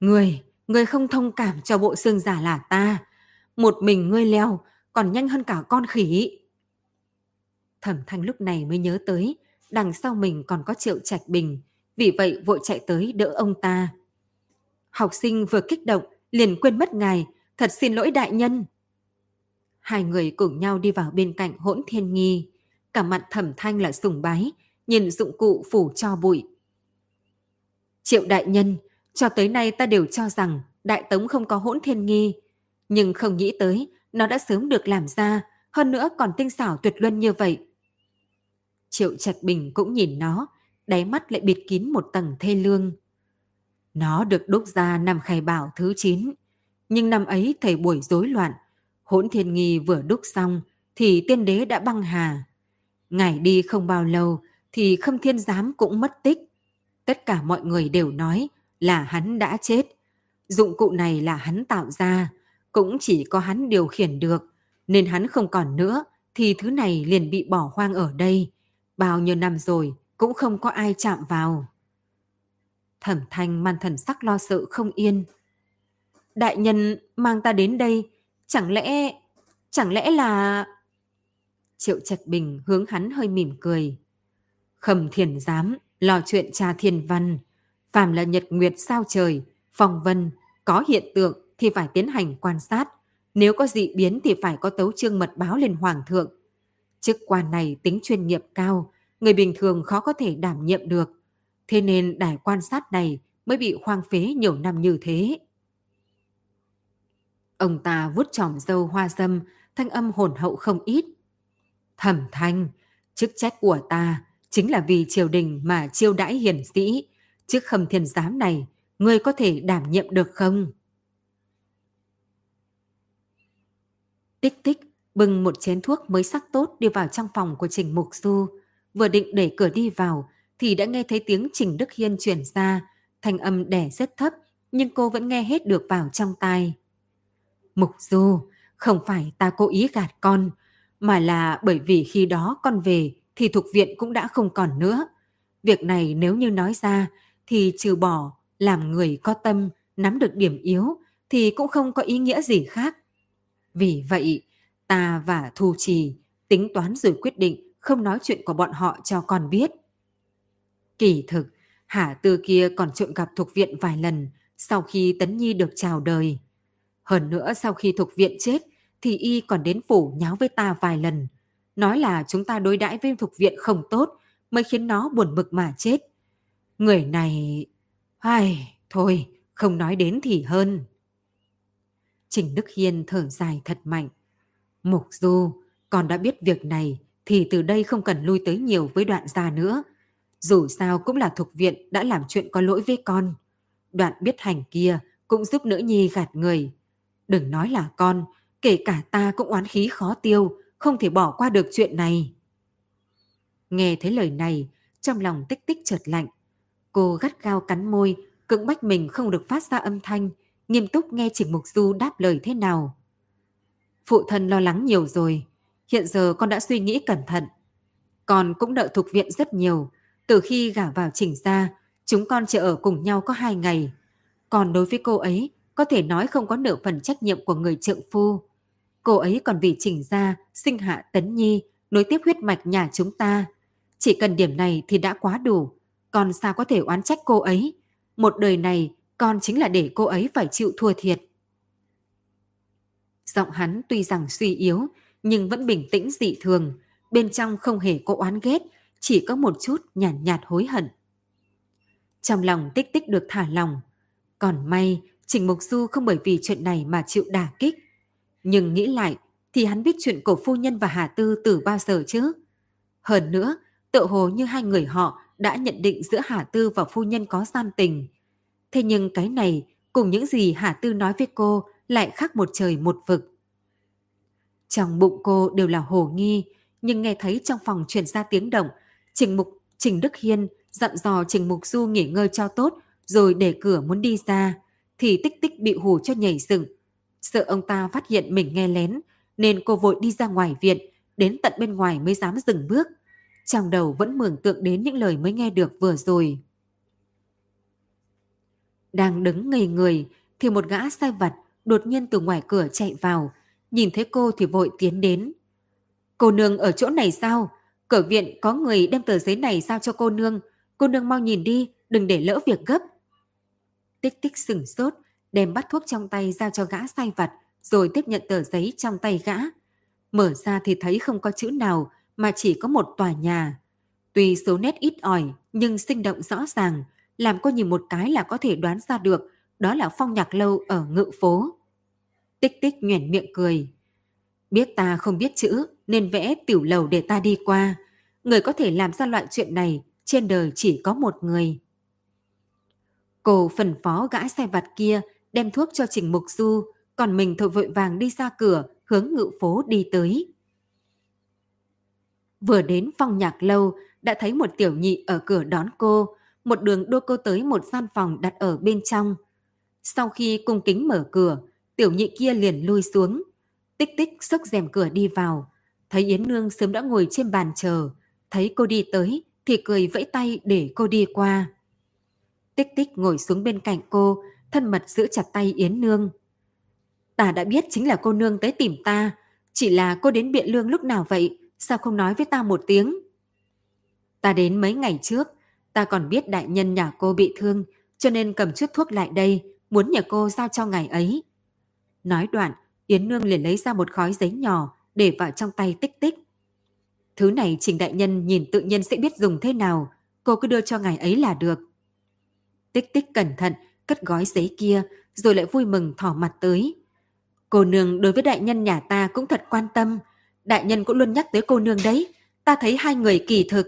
người, người không thông cảm cho bộ xương giả là ta, một mình ngươi leo còn nhanh hơn cả con khỉ. Thẩm thanh lúc này mới nhớ tới, đằng sau mình còn có triệu trạch bình, vì vậy vội chạy tới đỡ ông ta. Học sinh vừa kích động, liền quên mất ngài, thật xin lỗi đại nhân. Hai người cùng nhau đi vào bên cạnh hỗn thiên nghi, cả mặt thẩm thanh là sùng bái, nhìn dụng cụ phủ cho bụi. Triệu đại nhân, cho tới nay ta đều cho rằng đại tống không có hỗn thiên nghi, nhưng không nghĩ tới nó đã sớm được làm ra, hơn nữa còn tinh xảo tuyệt luân như vậy. Triệu Trạch Bình cũng nhìn nó, đáy mắt lại bịt kín một tầng thê lương. Nó được đúc ra năm khai bảo thứ 9, nhưng năm ấy thầy buổi rối loạn, hỗn thiên nghi vừa đúc xong thì tiên đế đã băng hà. Ngài đi không bao lâu thì khâm thiên giám cũng mất tích. Tất cả mọi người đều nói là hắn đã chết. Dụng cụ này là hắn tạo ra, cũng chỉ có hắn điều khiển được, nên hắn không còn nữa thì thứ này liền bị bỏ hoang ở đây. Bao nhiêu năm rồi cũng không có ai chạm vào. Thẩm thanh man thần sắc lo sợ không yên. Đại nhân mang ta đến đây, chẳng lẽ, chẳng lẽ là... Triệu Trạch Bình hướng hắn hơi mỉm cười. Khẩm thiền giám, lo chuyện cha thiên văn. Phàm là nhật nguyệt sao trời, phong vân, có hiện tượng thì phải tiến hành quan sát. Nếu có dị biến thì phải có tấu chương mật báo lên Hoàng thượng. Chức quan này tính chuyên nghiệp cao, người bình thường khó có thể đảm nhiệm được. Thế nên đài quan sát này mới bị hoang phế nhiều năm như thế. Ông ta vuốt tròm dâu hoa dâm, thanh âm hồn hậu không ít. Thẩm thanh, chức trách của ta chính là vì triều đình mà chiêu đãi hiển sĩ, chức khâm thiên giám này, ngươi có thể đảm nhiệm được không? Tích tích bưng một chén thuốc mới sắc tốt đi vào trong phòng của Trình Mục Du. Vừa định đẩy cửa đi vào thì đã nghe thấy tiếng Trình Đức Hiên chuyển ra, thanh âm đẻ rất thấp nhưng cô vẫn nghe hết được vào trong tai. Mục Du, không phải ta cố ý gạt con, mà là bởi vì khi đó con về thì thuộc viện cũng đã không còn nữa. Việc này nếu như nói ra thì trừ bỏ làm người có tâm, nắm được điểm yếu thì cũng không có ý nghĩa gì khác. Vì vậy, ta và Thu Trì tính toán rồi quyết định không nói chuyện của bọn họ cho con biết. Kỳ thực, Hà Tư kia còn trộn gặp thuộc viện vài lần sau khi Tấn Nhi được chào đời. Hơn nữa sau khi thuộc viện chết thì y còn đến phủ nháo với ta vài lần. Nói là chúng ta đối đãi với thuộc viện không tốt mới khiến nó buồn bực mà chết. Người này... Ai, thôi, không nói đến thì hơn. Trình Đức Hiên thở dài thật mạnh. Mục Du, con đã biết việc này thì từ đây không cần lui tới nhiều với đoạn gia nữa. Dù sao cũng là thuộc viện đã làm chuyện có lỗi với con. Đoạn biết hành kia cũng giúp nữ nhi gạt người. Đừng nói là con, kể cả ta cũng oán khí khó tiêu, không thể bỏ qua được chuyện này. Nghe thấy lời này, trong lòng tích tích chợt lạnh. Cô gắt gao cắn môi, cưỡng bách mình không được phát ra âm thanh, nghiêm túc nghe Trình Mục Du đáp lời thế nào. Phụ thân lo lắng nhiều rồi, hiện giờ con đã suy nghĩ cẩn thận. Con cũng đợi thuộc viện rất nhiều, từ khi gả vào chỉnh ra, chúng con chỉ ở cùng nhau có hai ngày. Còn đối với cô ấy, có thể nói không có nửa phần trách nhiệm của người trượng phu. Cô ấy còn vì chỉnh ra, sinh hạ tấn nhi, nối tiếp huyết mạch nhà chúng ta. Chỉ cần điểm này thì đã quá đủ, còn sao có thể oán trách cô ấy. Một đời này, con chính là để cô ấy phải chịu thua thiệt. Giọng hắn tuy rằng suy yếu, nhưng vẫn bình tĩnh dị thường, bên trong không hề có oán ghét, chỉ có một chút nhàn nhạt, nhạt hối hận. Trong lòng tích tích được thả lòng. Còn may, Trình Mục Du không bởi vì chuyện này mà chịu đả kích. Nhưng nghĩ lại, thì hắn biết chuyện của phu nhân và Hà Tư từ bao giờ chứ? Hơn nữa, tự hồ như hai người họ đã nhận định giữa Hà Tư và phu nhân có gian tình. Thế nhưng cái này cùng những gì Hà Tư nói với cô lại khác một trời một vực. Trong bụng cô đều là hồ nghi, nhưng nghe thấy trong phòng truyền ra tiếng động, Trình Mục Trình Đức Hiên dặn dò Trình Mục Du nghỉ ngơi cho tốt rồi để cửa muốn đi ra, thì tích tích bị hù cho nhảy dựng. Sợ ông ta phát hiện mình nghe lén, nên cô vội đi ra ngoài viện, đến tận bên ngoài mới dám dừng bước. Trong đầu vẫn mường tượng đến những lời mới nghe được vừa rồi. Đang đứng ngây người, thì một gã sai vặt đột nhiên từ ngoài cửa chạy vào, nhìn thấy cô thì vội tiến đến. Cô nương ở chỗ này sao? Cửa viện có người đem tờ giấy này sao cho cô nương, cô nương mau nhìn đi, đừng để lỡ việc gấp. Tích tích sửng sốt, đem bắt thuốc trong tay giao cho gã sai vặt, rồi tiếp nhận tờ giấy trong tay gã. Mở ra thì thấy không có chữ nào, mà chỉ có một tòa nhà. Tuy số nét ít ỏi, nhưng sinh động rõ ràng, làm cô nhìn một cái là có thể đoán ra được đó là phong nhạc lâu ở ngự phố. Tích tích nhoẻn miệng cười. Biết ta không biết chữ nên vẽ tiểu lầu để ta đi qua. Người có thể làm ra loại chuyện này trên đời chỉ có một người. Cô phần phó gã xe vặt kia đem thuốc cho Trình Mục Du, còn mình thội vội vàng đi ra cửa, hướng ngự phố đi tới. Vừa đến phong nhạc lâu, đã thấy một tiểu nhị ở cửa đón cô, một đường đưa cô tới một gian phòng đặt ở bên trong. Sau khi cung kính mở cửa, tiểu nhị kia liền lui xuống. Tích tích xốc rèm cửa đi vào, thấy Yến Nương sớm đã ngồi trên bàn chờ, thấy cô đi tới thì cười vẫy tay để cô đi qua. Tích tích ngồi xuống bên cạnh cô, thân mật giữ chặt tay Yến Nương. Ta đã biết chính là cô Nương tới tìm ta, chỉ là cô đến biện lương lúc nào vậy, sao không nói với ta một tiếng? Ta đến mấy ngày trước, ta còn biết đại nhân nhà cô bị thương, cho nên cầm chút thuốc lại đây, muốn nhờ cô giao cho ngài ấy. Nói đoạn, Yến Nương liền lấy ra một khói giấy nhỏ để vào trong tay tích tích. Thứ này Trình Đại Nhân nhìn tự nhiên sẽ biết dùng thế nào, cô cứ đưa cho ngài ấy là được. Tích tích cẩn thận, cất gói giấy kia, rồi lại vui mừng thỏ mặt tới. Cô nương đối với đại nhân nhà ta cũng thật quan tâm. Đại nhân cũng luôn nhắc tới cô nương đấy. Ta thấy hai người kỳ thực...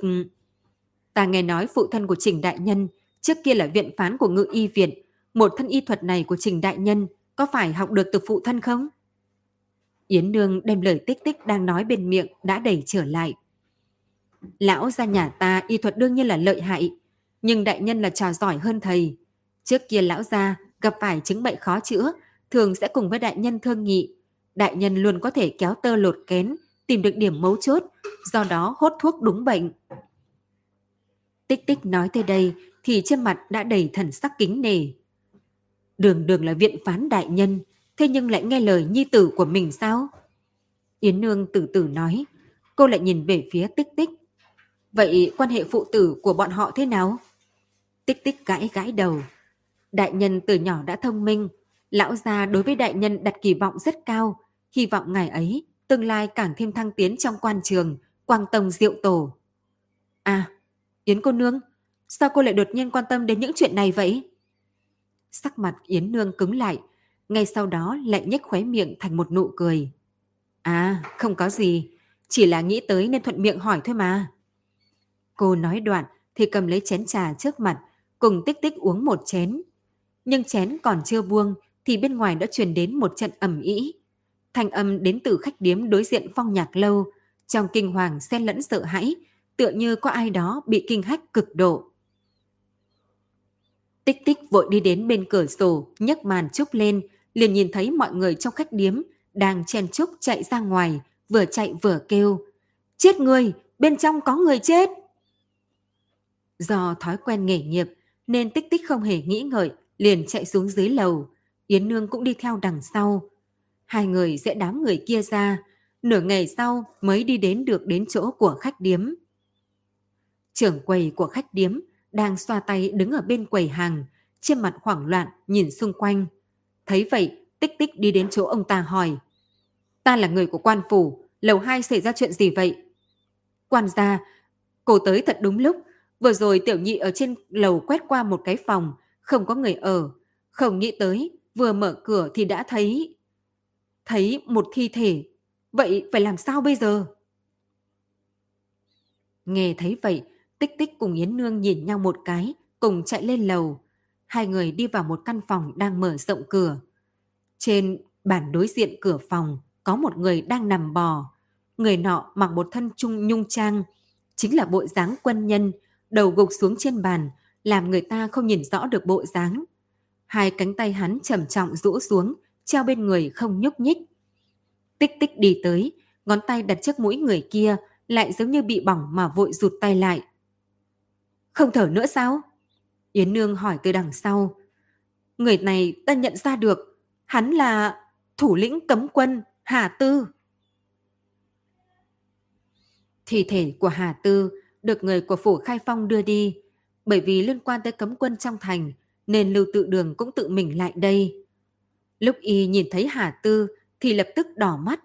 Ta nghe nói phụ thân của Trình Đại Nhân trước kia là viện phán của ngự y viện. Một thân y thuật này của Trình Đại Nhân có phải học được từ phụ thân không? Yến Nương đem lời tích tích đang nói bên miệng đã đẩy trở lại. Lão gia nhà ta y thuật đương nhiên là lợi hại, nhưng đại nhân là trò giỏi hơn thầy. Trước kia lão gia gặp phải chứng bệnh khó chữa, thường sẽ cùng với đại nhân thương nghị. Đại nhân luôn có thể kéo tơ lột kén, tìm được điểm mấu chốt, do đó hốt thuốc đúng bệnh. Tích tích nói tới đây thì trên mặt đã đầy thần sắc kính nề. Đường đường là viện phán đại nhân, thế nhưng lại nghe lời nhi tử của mình sao? Yến Nương từ từ nói, cô lại nhìn về phía tích tích. Vậy quan hệ phụ tử của bọn họ thế nào? Tích tích gãi gãi đầu. Đại nhân từ nhỏ đã thông minh, lão gia đối với đại nhân đặt kỳ vọng rất cao, hy vọng ngày ấy tương lai càng thêm thăng tiến trong quan trường, quang tông diệu tổ. À, Yến cô nương, sao cô lại đột nhiên quan tâm đến những chuyện này vậy? Sắc mặt Yến nương cứng lại, ngay sau đó lại nhếch khóe miệng thành một nụ cười. À, không có gì, chỉ là nghĩ tới nên thuận miệng hỏi thôi mà. Cô nói đoạn thì cầm lấy chén trà trước mặt, cùng tích tích uống một chén. Nhưng chén còn chưa buông thì bên ngoài đã truyền đến một trận ẩm ý. Thanh âm đến từ khách điếm đối diện phong nhạc lâu, trong kinh hoàng xen lẫn sợ hãi, tựa như có ai đó bị kinh hách cực độ. Tích tích vội đi đến bên cửa sổ, nhấc màn trúc lên, liền nhìn thấy mọi người trong khách điếm đang chen chúc chạy ra ngoài, vừa chạy vừa kêu. Chết người, bên trong có người chết. Do thói quen nghề nghiệp nên tích tích không hề nghĩ ngợi, liền chạy xuống dưới lầu. Yến Nương cũng đi theo đằng sau. Hai người sẽ đám người kia ra, nửa ngày sau mới đi đến được đến chỗ của khách điếm. Trưởng quầy của khách điếm đang xoa tay đứng ở bên quầy hàng, trên mặt hoảng loạn nhìn xung quanh. Thấy vậy, tích tích đi đến chỗ ông ta hỏi. Ta là người của quan phủ, lầu hai xảy ra chuyện gì vậy? Quan gia, cô tới thật đúng lúc, vừa rồi tiểu nhị ở trên lầu quét qua một cái phòng, không có người ở. Không nghĩ tới, vừa mở cửa thì đã thấy... Thấy một thi thể. Vậy phải làm sao bây giờ? Nghe thấy vậy, Tích Tích cùng Yến Nương nhìn nhau một cái, cùng chạy lên lầu. Hai người đi vào một căn phòng đang mở rộng cửa. Trên bàn đối diện cửa phòng có một người đang nằm bò. Người nọ mặc một thân trung nhung trang, chính là bộ dáng quân nhân, đầu gục xuống trên bàn, làm người ta không nhìn rõ được bộ dáng. Hai cánh tay hắn trầm trọng rũ xuống, treo bên người không nhúc nhích. Tích tích đi tới, ngón tay đặt trước mũi người kia, lại giống như bị bỏng mà vội rụt tay lại. Không thở nữa sao? Yến Nương hỏi từ đằng sau. Người này ta nhận ra được, hắn là thủ lĩnh cấm quân Hà Tư. Thi thể của Hà Tư được người của phủ Khai Phong đưa đi, bởi vì liên quan tới cấm quân trong thành, nên Lưu Tự Đường cũng tự mình lại đây. Lúc y nhìn thấy Hà Tư thì lập tức đỏ mắt,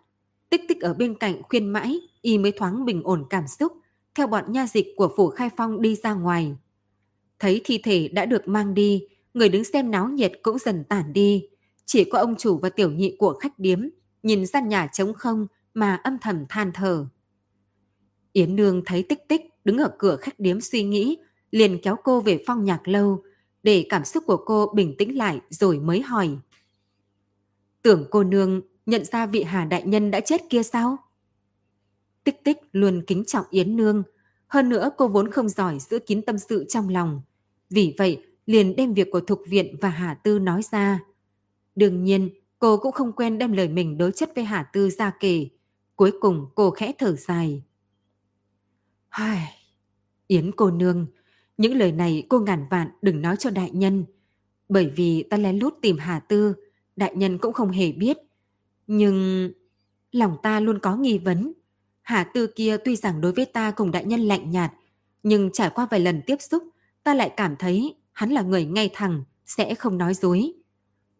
tích tích ở bên cạnh khuyên mãi, y mới thoáng bình ổn cảm xúc, theo bọn nha dịch của phủ Khai Phong đi ra ngoài. Thấy thi thể đã được mang đi, người đứng xem náo nhiệt cũng dần tản đi. Chỉ có ông chủ và tiểu nhị của khách điếm, nhìn gian nhà trống không mà âm thầm than thở. Yến Nương thấy tích tích đứng ở cửa khách điếm suy nghĩ, liền kéo cô về phong nhạc lâu, để cảm xúc của cô bình tĩnh lại rồi mới hỏi. Tưởng cô nương nhận ra vị Hà Đại Nhân đã chết kia sao? Tích tích luôn kính trọng Yến Nương. Hơn nữa cô vốn không giỏi giữ kín tâm sự trong lòng. Vì vậy, liền đem việc của Thục Viện và Hà Tư nói ra. Đương nhiên, cô cũng không quen đem lời mình đối chất với Hà Tư ra kể. Cuối cùng cô khẽ thở dài. Hai, Yến cô nương, những lời này cô ngàn vạn đừng nói cho đại nhân. Bởi vì ta lén lút tìm Hà Tư, đại nhân cũng không hề biết. Nhưng lòng ta luôn có nghi vấn. Hà Tư kia tuy rằng đối với ta cùng đại nhân lạnh nhạt, nhưng trải qua vài lần tiếp xúc, ta lại cảm thấy hắn là người ngay thẳng, sẽ không nói dối.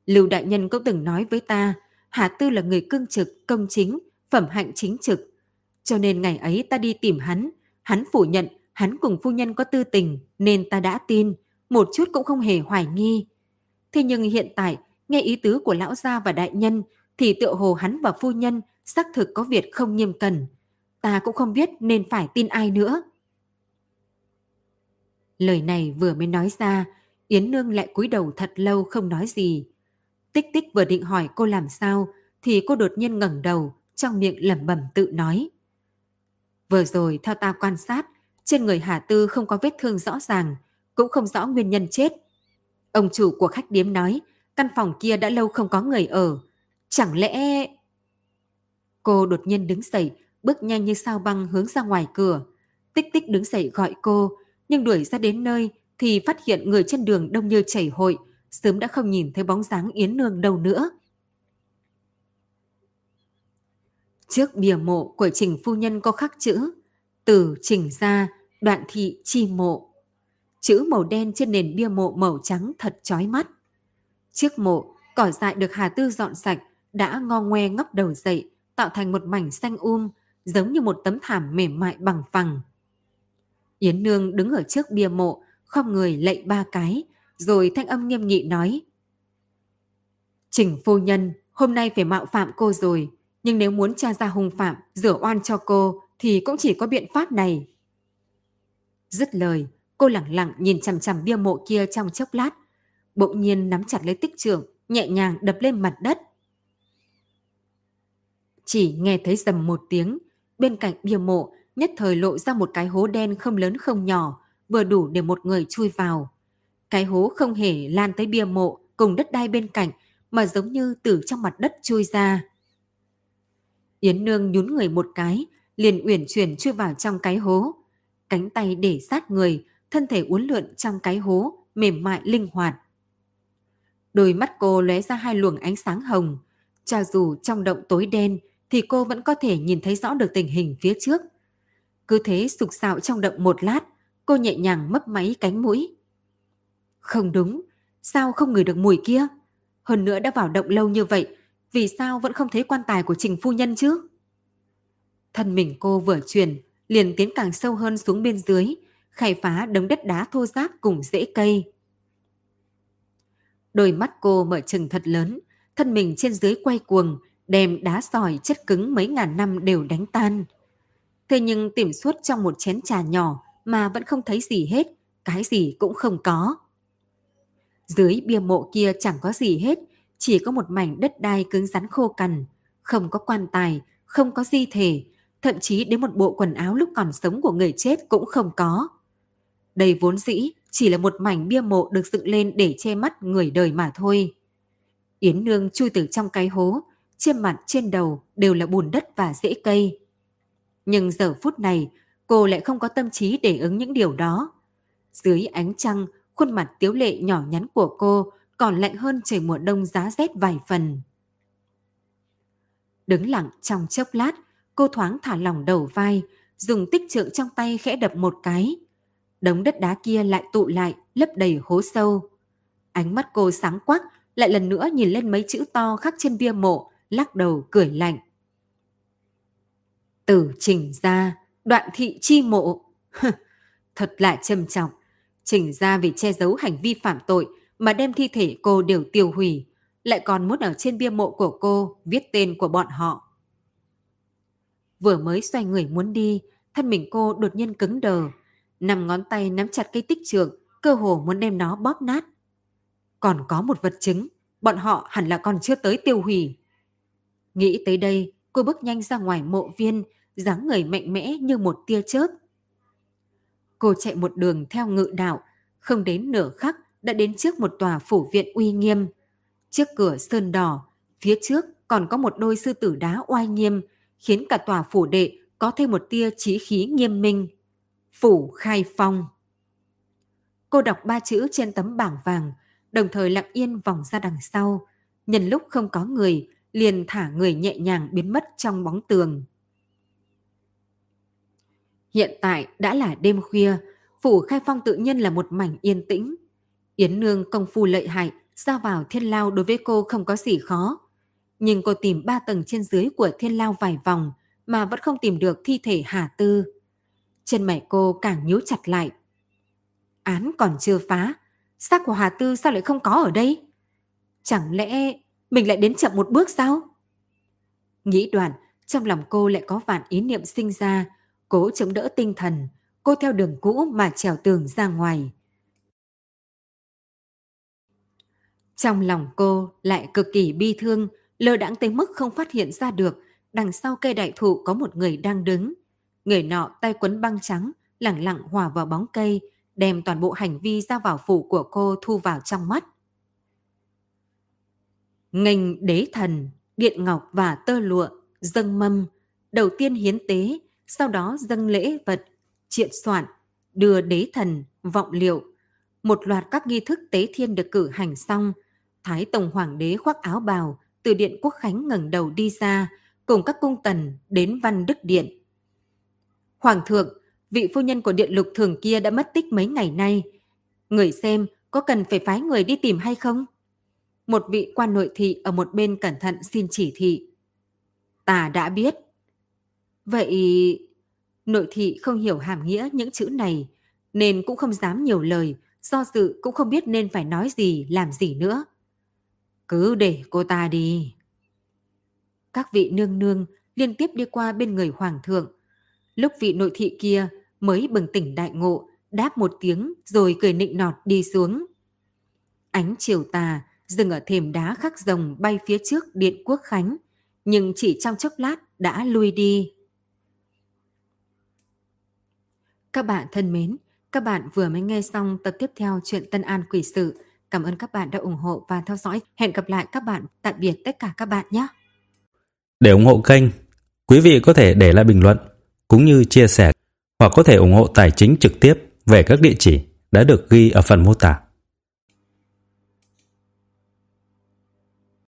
Lưu đại nhân cũng từng nói với ta, Hà Tư là người cương trực, công chính, phẩm hạnh chính trực. Cho nên ngày ấy ta đi tìm hắn, hắn phủ nhận hắn cùng phu nhân có tư tình nên ta đã tin, một chút cũng không hề hoài nghi. Thế nhưng hiện tại, nghe ý tứ của lão gia và đại nhân thì tựa hồ hắn và phu nhân xác thực có việc không nghiêm cẩn. Ta cũng không biết nên phải tin ai nữa. Lời này vừa mới nói ra, Yến Nương lại cúi đầu thật lâu không nói gì. Tích tích vừa định hỏi cô làm sao, thì cô đột nhiên ngẩng đầu, trong miệng lẩm bẩm tự nói. Vừa rồi theo ta quan sát, trên người Hà Tư không có vết thương rõ ràng, cũng không rõ nguyên nhân chết. Ông chủ của khách điếm nói, căn phòng kia đã lâu không có người ở. Chẳng lẽ... Cô đột nhiên đứng dậy, bước nhanh như sao băng hướng ra ngoài cửa. Tích tích đứng dậy gọi cô, nhưng đuổi ra đến nơi thì phát hiện người trên đường đông như chảy hội, sớm đã không nhìn thấy bóng dáng Yến Nương đâu nữa. Trước bìa mộ của Trình Phu Nhân có khắc chữ Từ Trình ra đoạn thị chi mộ. Chữ màu đen trên nền bia mộ màu trắng thật chói mắt. Trước mộ, cỏ dại được Hà Tư dọn sạch đã ngo ngoe ngóc đầu dậy, tạo thành một mảnh xanh um, giống như một tấm thảm mềm mại bằng phẳng. Yến Nương đứng ở trước bia mộ, không người lạy ba cái, rồi thanh âm nghiêm nghị nói. Trình phu nhân, hôm nay phải mạo phạm cô rồi, nhưng nếu muốn tra ra hung phạm, rửa oan cho cô, thì cũng chỉ có biện pháp này. Dứt lời, cô lặng lặng nhìn chằm chằm bia mộ kia trong chốc lát, bỗng nhiên nắm chặt lấy tích trưởng, nhẹ nhàng đập lên mặt đất. Chỉ nghe thấy dầm một tiếng, bên cạnh bia mộ nhất thời lộ ra một cái hố đen không lớn không nhỏ, vừa đủ để một người chui vào. Cái hố không hề lan tới bia mộ cùng đất đai bên cạnh, mà giống như từ trong mặt đất chui ra. Yến Nương nhún người một cái, liền uyển chuyển chui vào trong cái hố. Cánh tay để sát người, thân thể uốn lượn trong cái hố, mềm mại linh hoạt. Đôi mắt cô lóe ra hai luồng ánh sáng hồng. Cho dù trong động tối đen, thì cô vẫn có thể nhìn thấy rõ được tình hình phía trước. Cứ thế sục sạo trong động một lát, cô nhẹ nhàng mấp máy cánh mũi. Không đúng, sao không ngửi được mùi kia? Hơn nữa đã vào động lâu như vậy, vì sao vẫn không thấy quan tài của Trình Phu Nhân chứ? Thân mình cô vừa chuyển, liền tiến càng sâu hơn xuống bên dưới, khai phá đống đất đá thô ráp cùng rễ cây. Đôi mắt cô mở chừng thật lớn, thân mình trên dưới quay cuồng, đem đá sỏi chất cứng mấy ngàn năm đều đánh tan. Thế nhưng tìm suốt trong một chén trà nhỏ mà vẫn không thấy gì hết, cái gì cũng không có. Dưới bia mộ kia chẳng có gì hết, chỉ có một mảnh đất đai cứng rắn khô cằn, không có quan tài, không có di thể, thậm chí đến một bộ quần áo lúc còn sống của người chết cũng không có. Đây vốn dĩ chỉ là một mảnh bia mộ được dựng lên để che mắt người đời mà thôi. Yến Nương chui từ trong cái hố, trên mặt trên đầu đều là bùn đất và rễ cây. Nhưng giờ phút này, cô lại không có tâm trí để ứng những điều đó. Dưới ánh trăng, khuôn mặt tiếu lệ nhỏ nhắn của cô còn lạnh hơn trời mùa đông giá rét vài phần. Đứng lặng trong chốc lát, cô thoáng thả lỏng đầu vai, dùng tích trượng trong tay khẽ đập một cái. Đống đất đá kia lại tụ lại, lấp đầy hố sâu. Ánh mắt cô sáng quắc, lại lần nữa nhìn lên mấy chữ to khắc trên bia mộ, lắc đầu cười lạnh. Tử trình ra, đoạn thị chi mộ. Thật là trầm trọng. Trình ra vì che giấu hành vi phạm tội mà đem thi thể cô đều tiêu hủy, lại còn muốn ở trên bia mộ của cô viết tên của bọn họ. Vừa mới xoay người muốn đi, thân mình cô đột nhiên cứng đờ, nằm ngón tay nắm chặt cây tích trượng, cơ hồ muốn đem nó bóp nát. Còn có một vật chứng, bọn họ hẳn là còn chưa tới tiêu hủy. Nghĩ tới đây, cô bước nhanh ra ngoài mộ viên, dáng người mạnh mẽ như một tia chớp. Cô chạy một đường theo ngự đạo, không đến nửa khắc đã đến trước một tòa phủ viện uy nghiêm. Trước cửa sơn đỏ, phía trước còn có một đôi sư tử đá oai nghiêm, khiến cả tòa phủ đệ có thêm một tia trí khí nghiêm minh. Phủ khai phong. Cô đọc ba chữ trên tấm bảng vàng, đồng thời lặng yên vòng ra đằng sau. Nhân lúc không có người, liền thả người nhẹ nhàng biến mất trong bóng tường. Hiện tại đã là đêm khuya, phủ khai phong tự nhiên là một mảnh yên tĩnh. Yến Nương công phu lợi hại, ra vào thiên lao đối với cô không có gì khó. Nhưng cô tìm ba tầng trên dưới của thiên lao vài vòng mà vẫn không tìm được thi thể Hà Tư. Chân mày cô càng nhíu chặt lại. Án còn chưa phá, xác của Hà Tư sao lại không có ở đây? Chẳng lẽ mình lại đến chậm một bước sao? Nghĩ đoạn, trong lòng cô lại có vạn ý niệm sinh ra, cố chống đỡ tinh thần, cô theo đường cũ mà trèo tường ra ngoài. Trong lòng cô lại cực kỳ bi thương, lơ đãng tới mức không phát hiện ra được đằng sau cây đại thụ có một người đang đứng. Người nọ tay quấn băng trắng, lặng lặng hòa vào bóng cây, đem toàn bộ hành vi ra vào phủ của cô thu vào trong mắt. Ngành đế thần, điện ngọc và tơ lụa, dâng mâm, đầu tiên hiến tế, sau đó dâng lễ vật, triện soạn, đưa đế thần, vọng liệu. Một loạt các nghi thức tế thiên được cử hành xong, Thái Tông Hoàng đế khoác áo bào, từ điện quốc khánh ngẩng đầu đi ra, cùng các cung tần đến văn đức điện. Hoàng thượng, vị phu nhân của điện lục thường kia đã mất tích mấy ngày nay. Người xem có cần phải phái người đi tìm hay không? Một vị quan nội thị ở một bên cẩn thận xin chỉ thị. Ta đã biết. Vậy... Nội thị không hiểu hàm nghĩa những chữ này, nên cũng không dám nhiều lời, do dự cũng không biết nên phải nói gì, làm gì nữa. Cứ để cô ta đi. Các vị nương nương liên tiếp đi qua bên người hoàng thượng. Lúc vị nội thị kia mới bừng tỉnh đại ngộ, đáp một tiếng rồi cười nịnh nọt đi xuống. Ánh chiều tà dừng ở thềm đá khắc rồng bay phía trước điện quốc khánh, nhưng chỉ trong chốc lát đã lui đi. Các bạn thân mến, các bạn vừa mới nghe xong tập tiếp theo chuyện Tân An Quỷ Sự. Cảm ơn các bạn đã ủng hộ và theo dõi. Hẹn gặp lại các bạn. Tạm biệt tất cả các bạn nhé. Để ủng hộ kênh, quý vị có thể để lại bình luận cũng như chia sẻ hoặc có thể ủng hộ tài chính trực tiếp về các địa chỉ đã được ghi ở phần mô tả.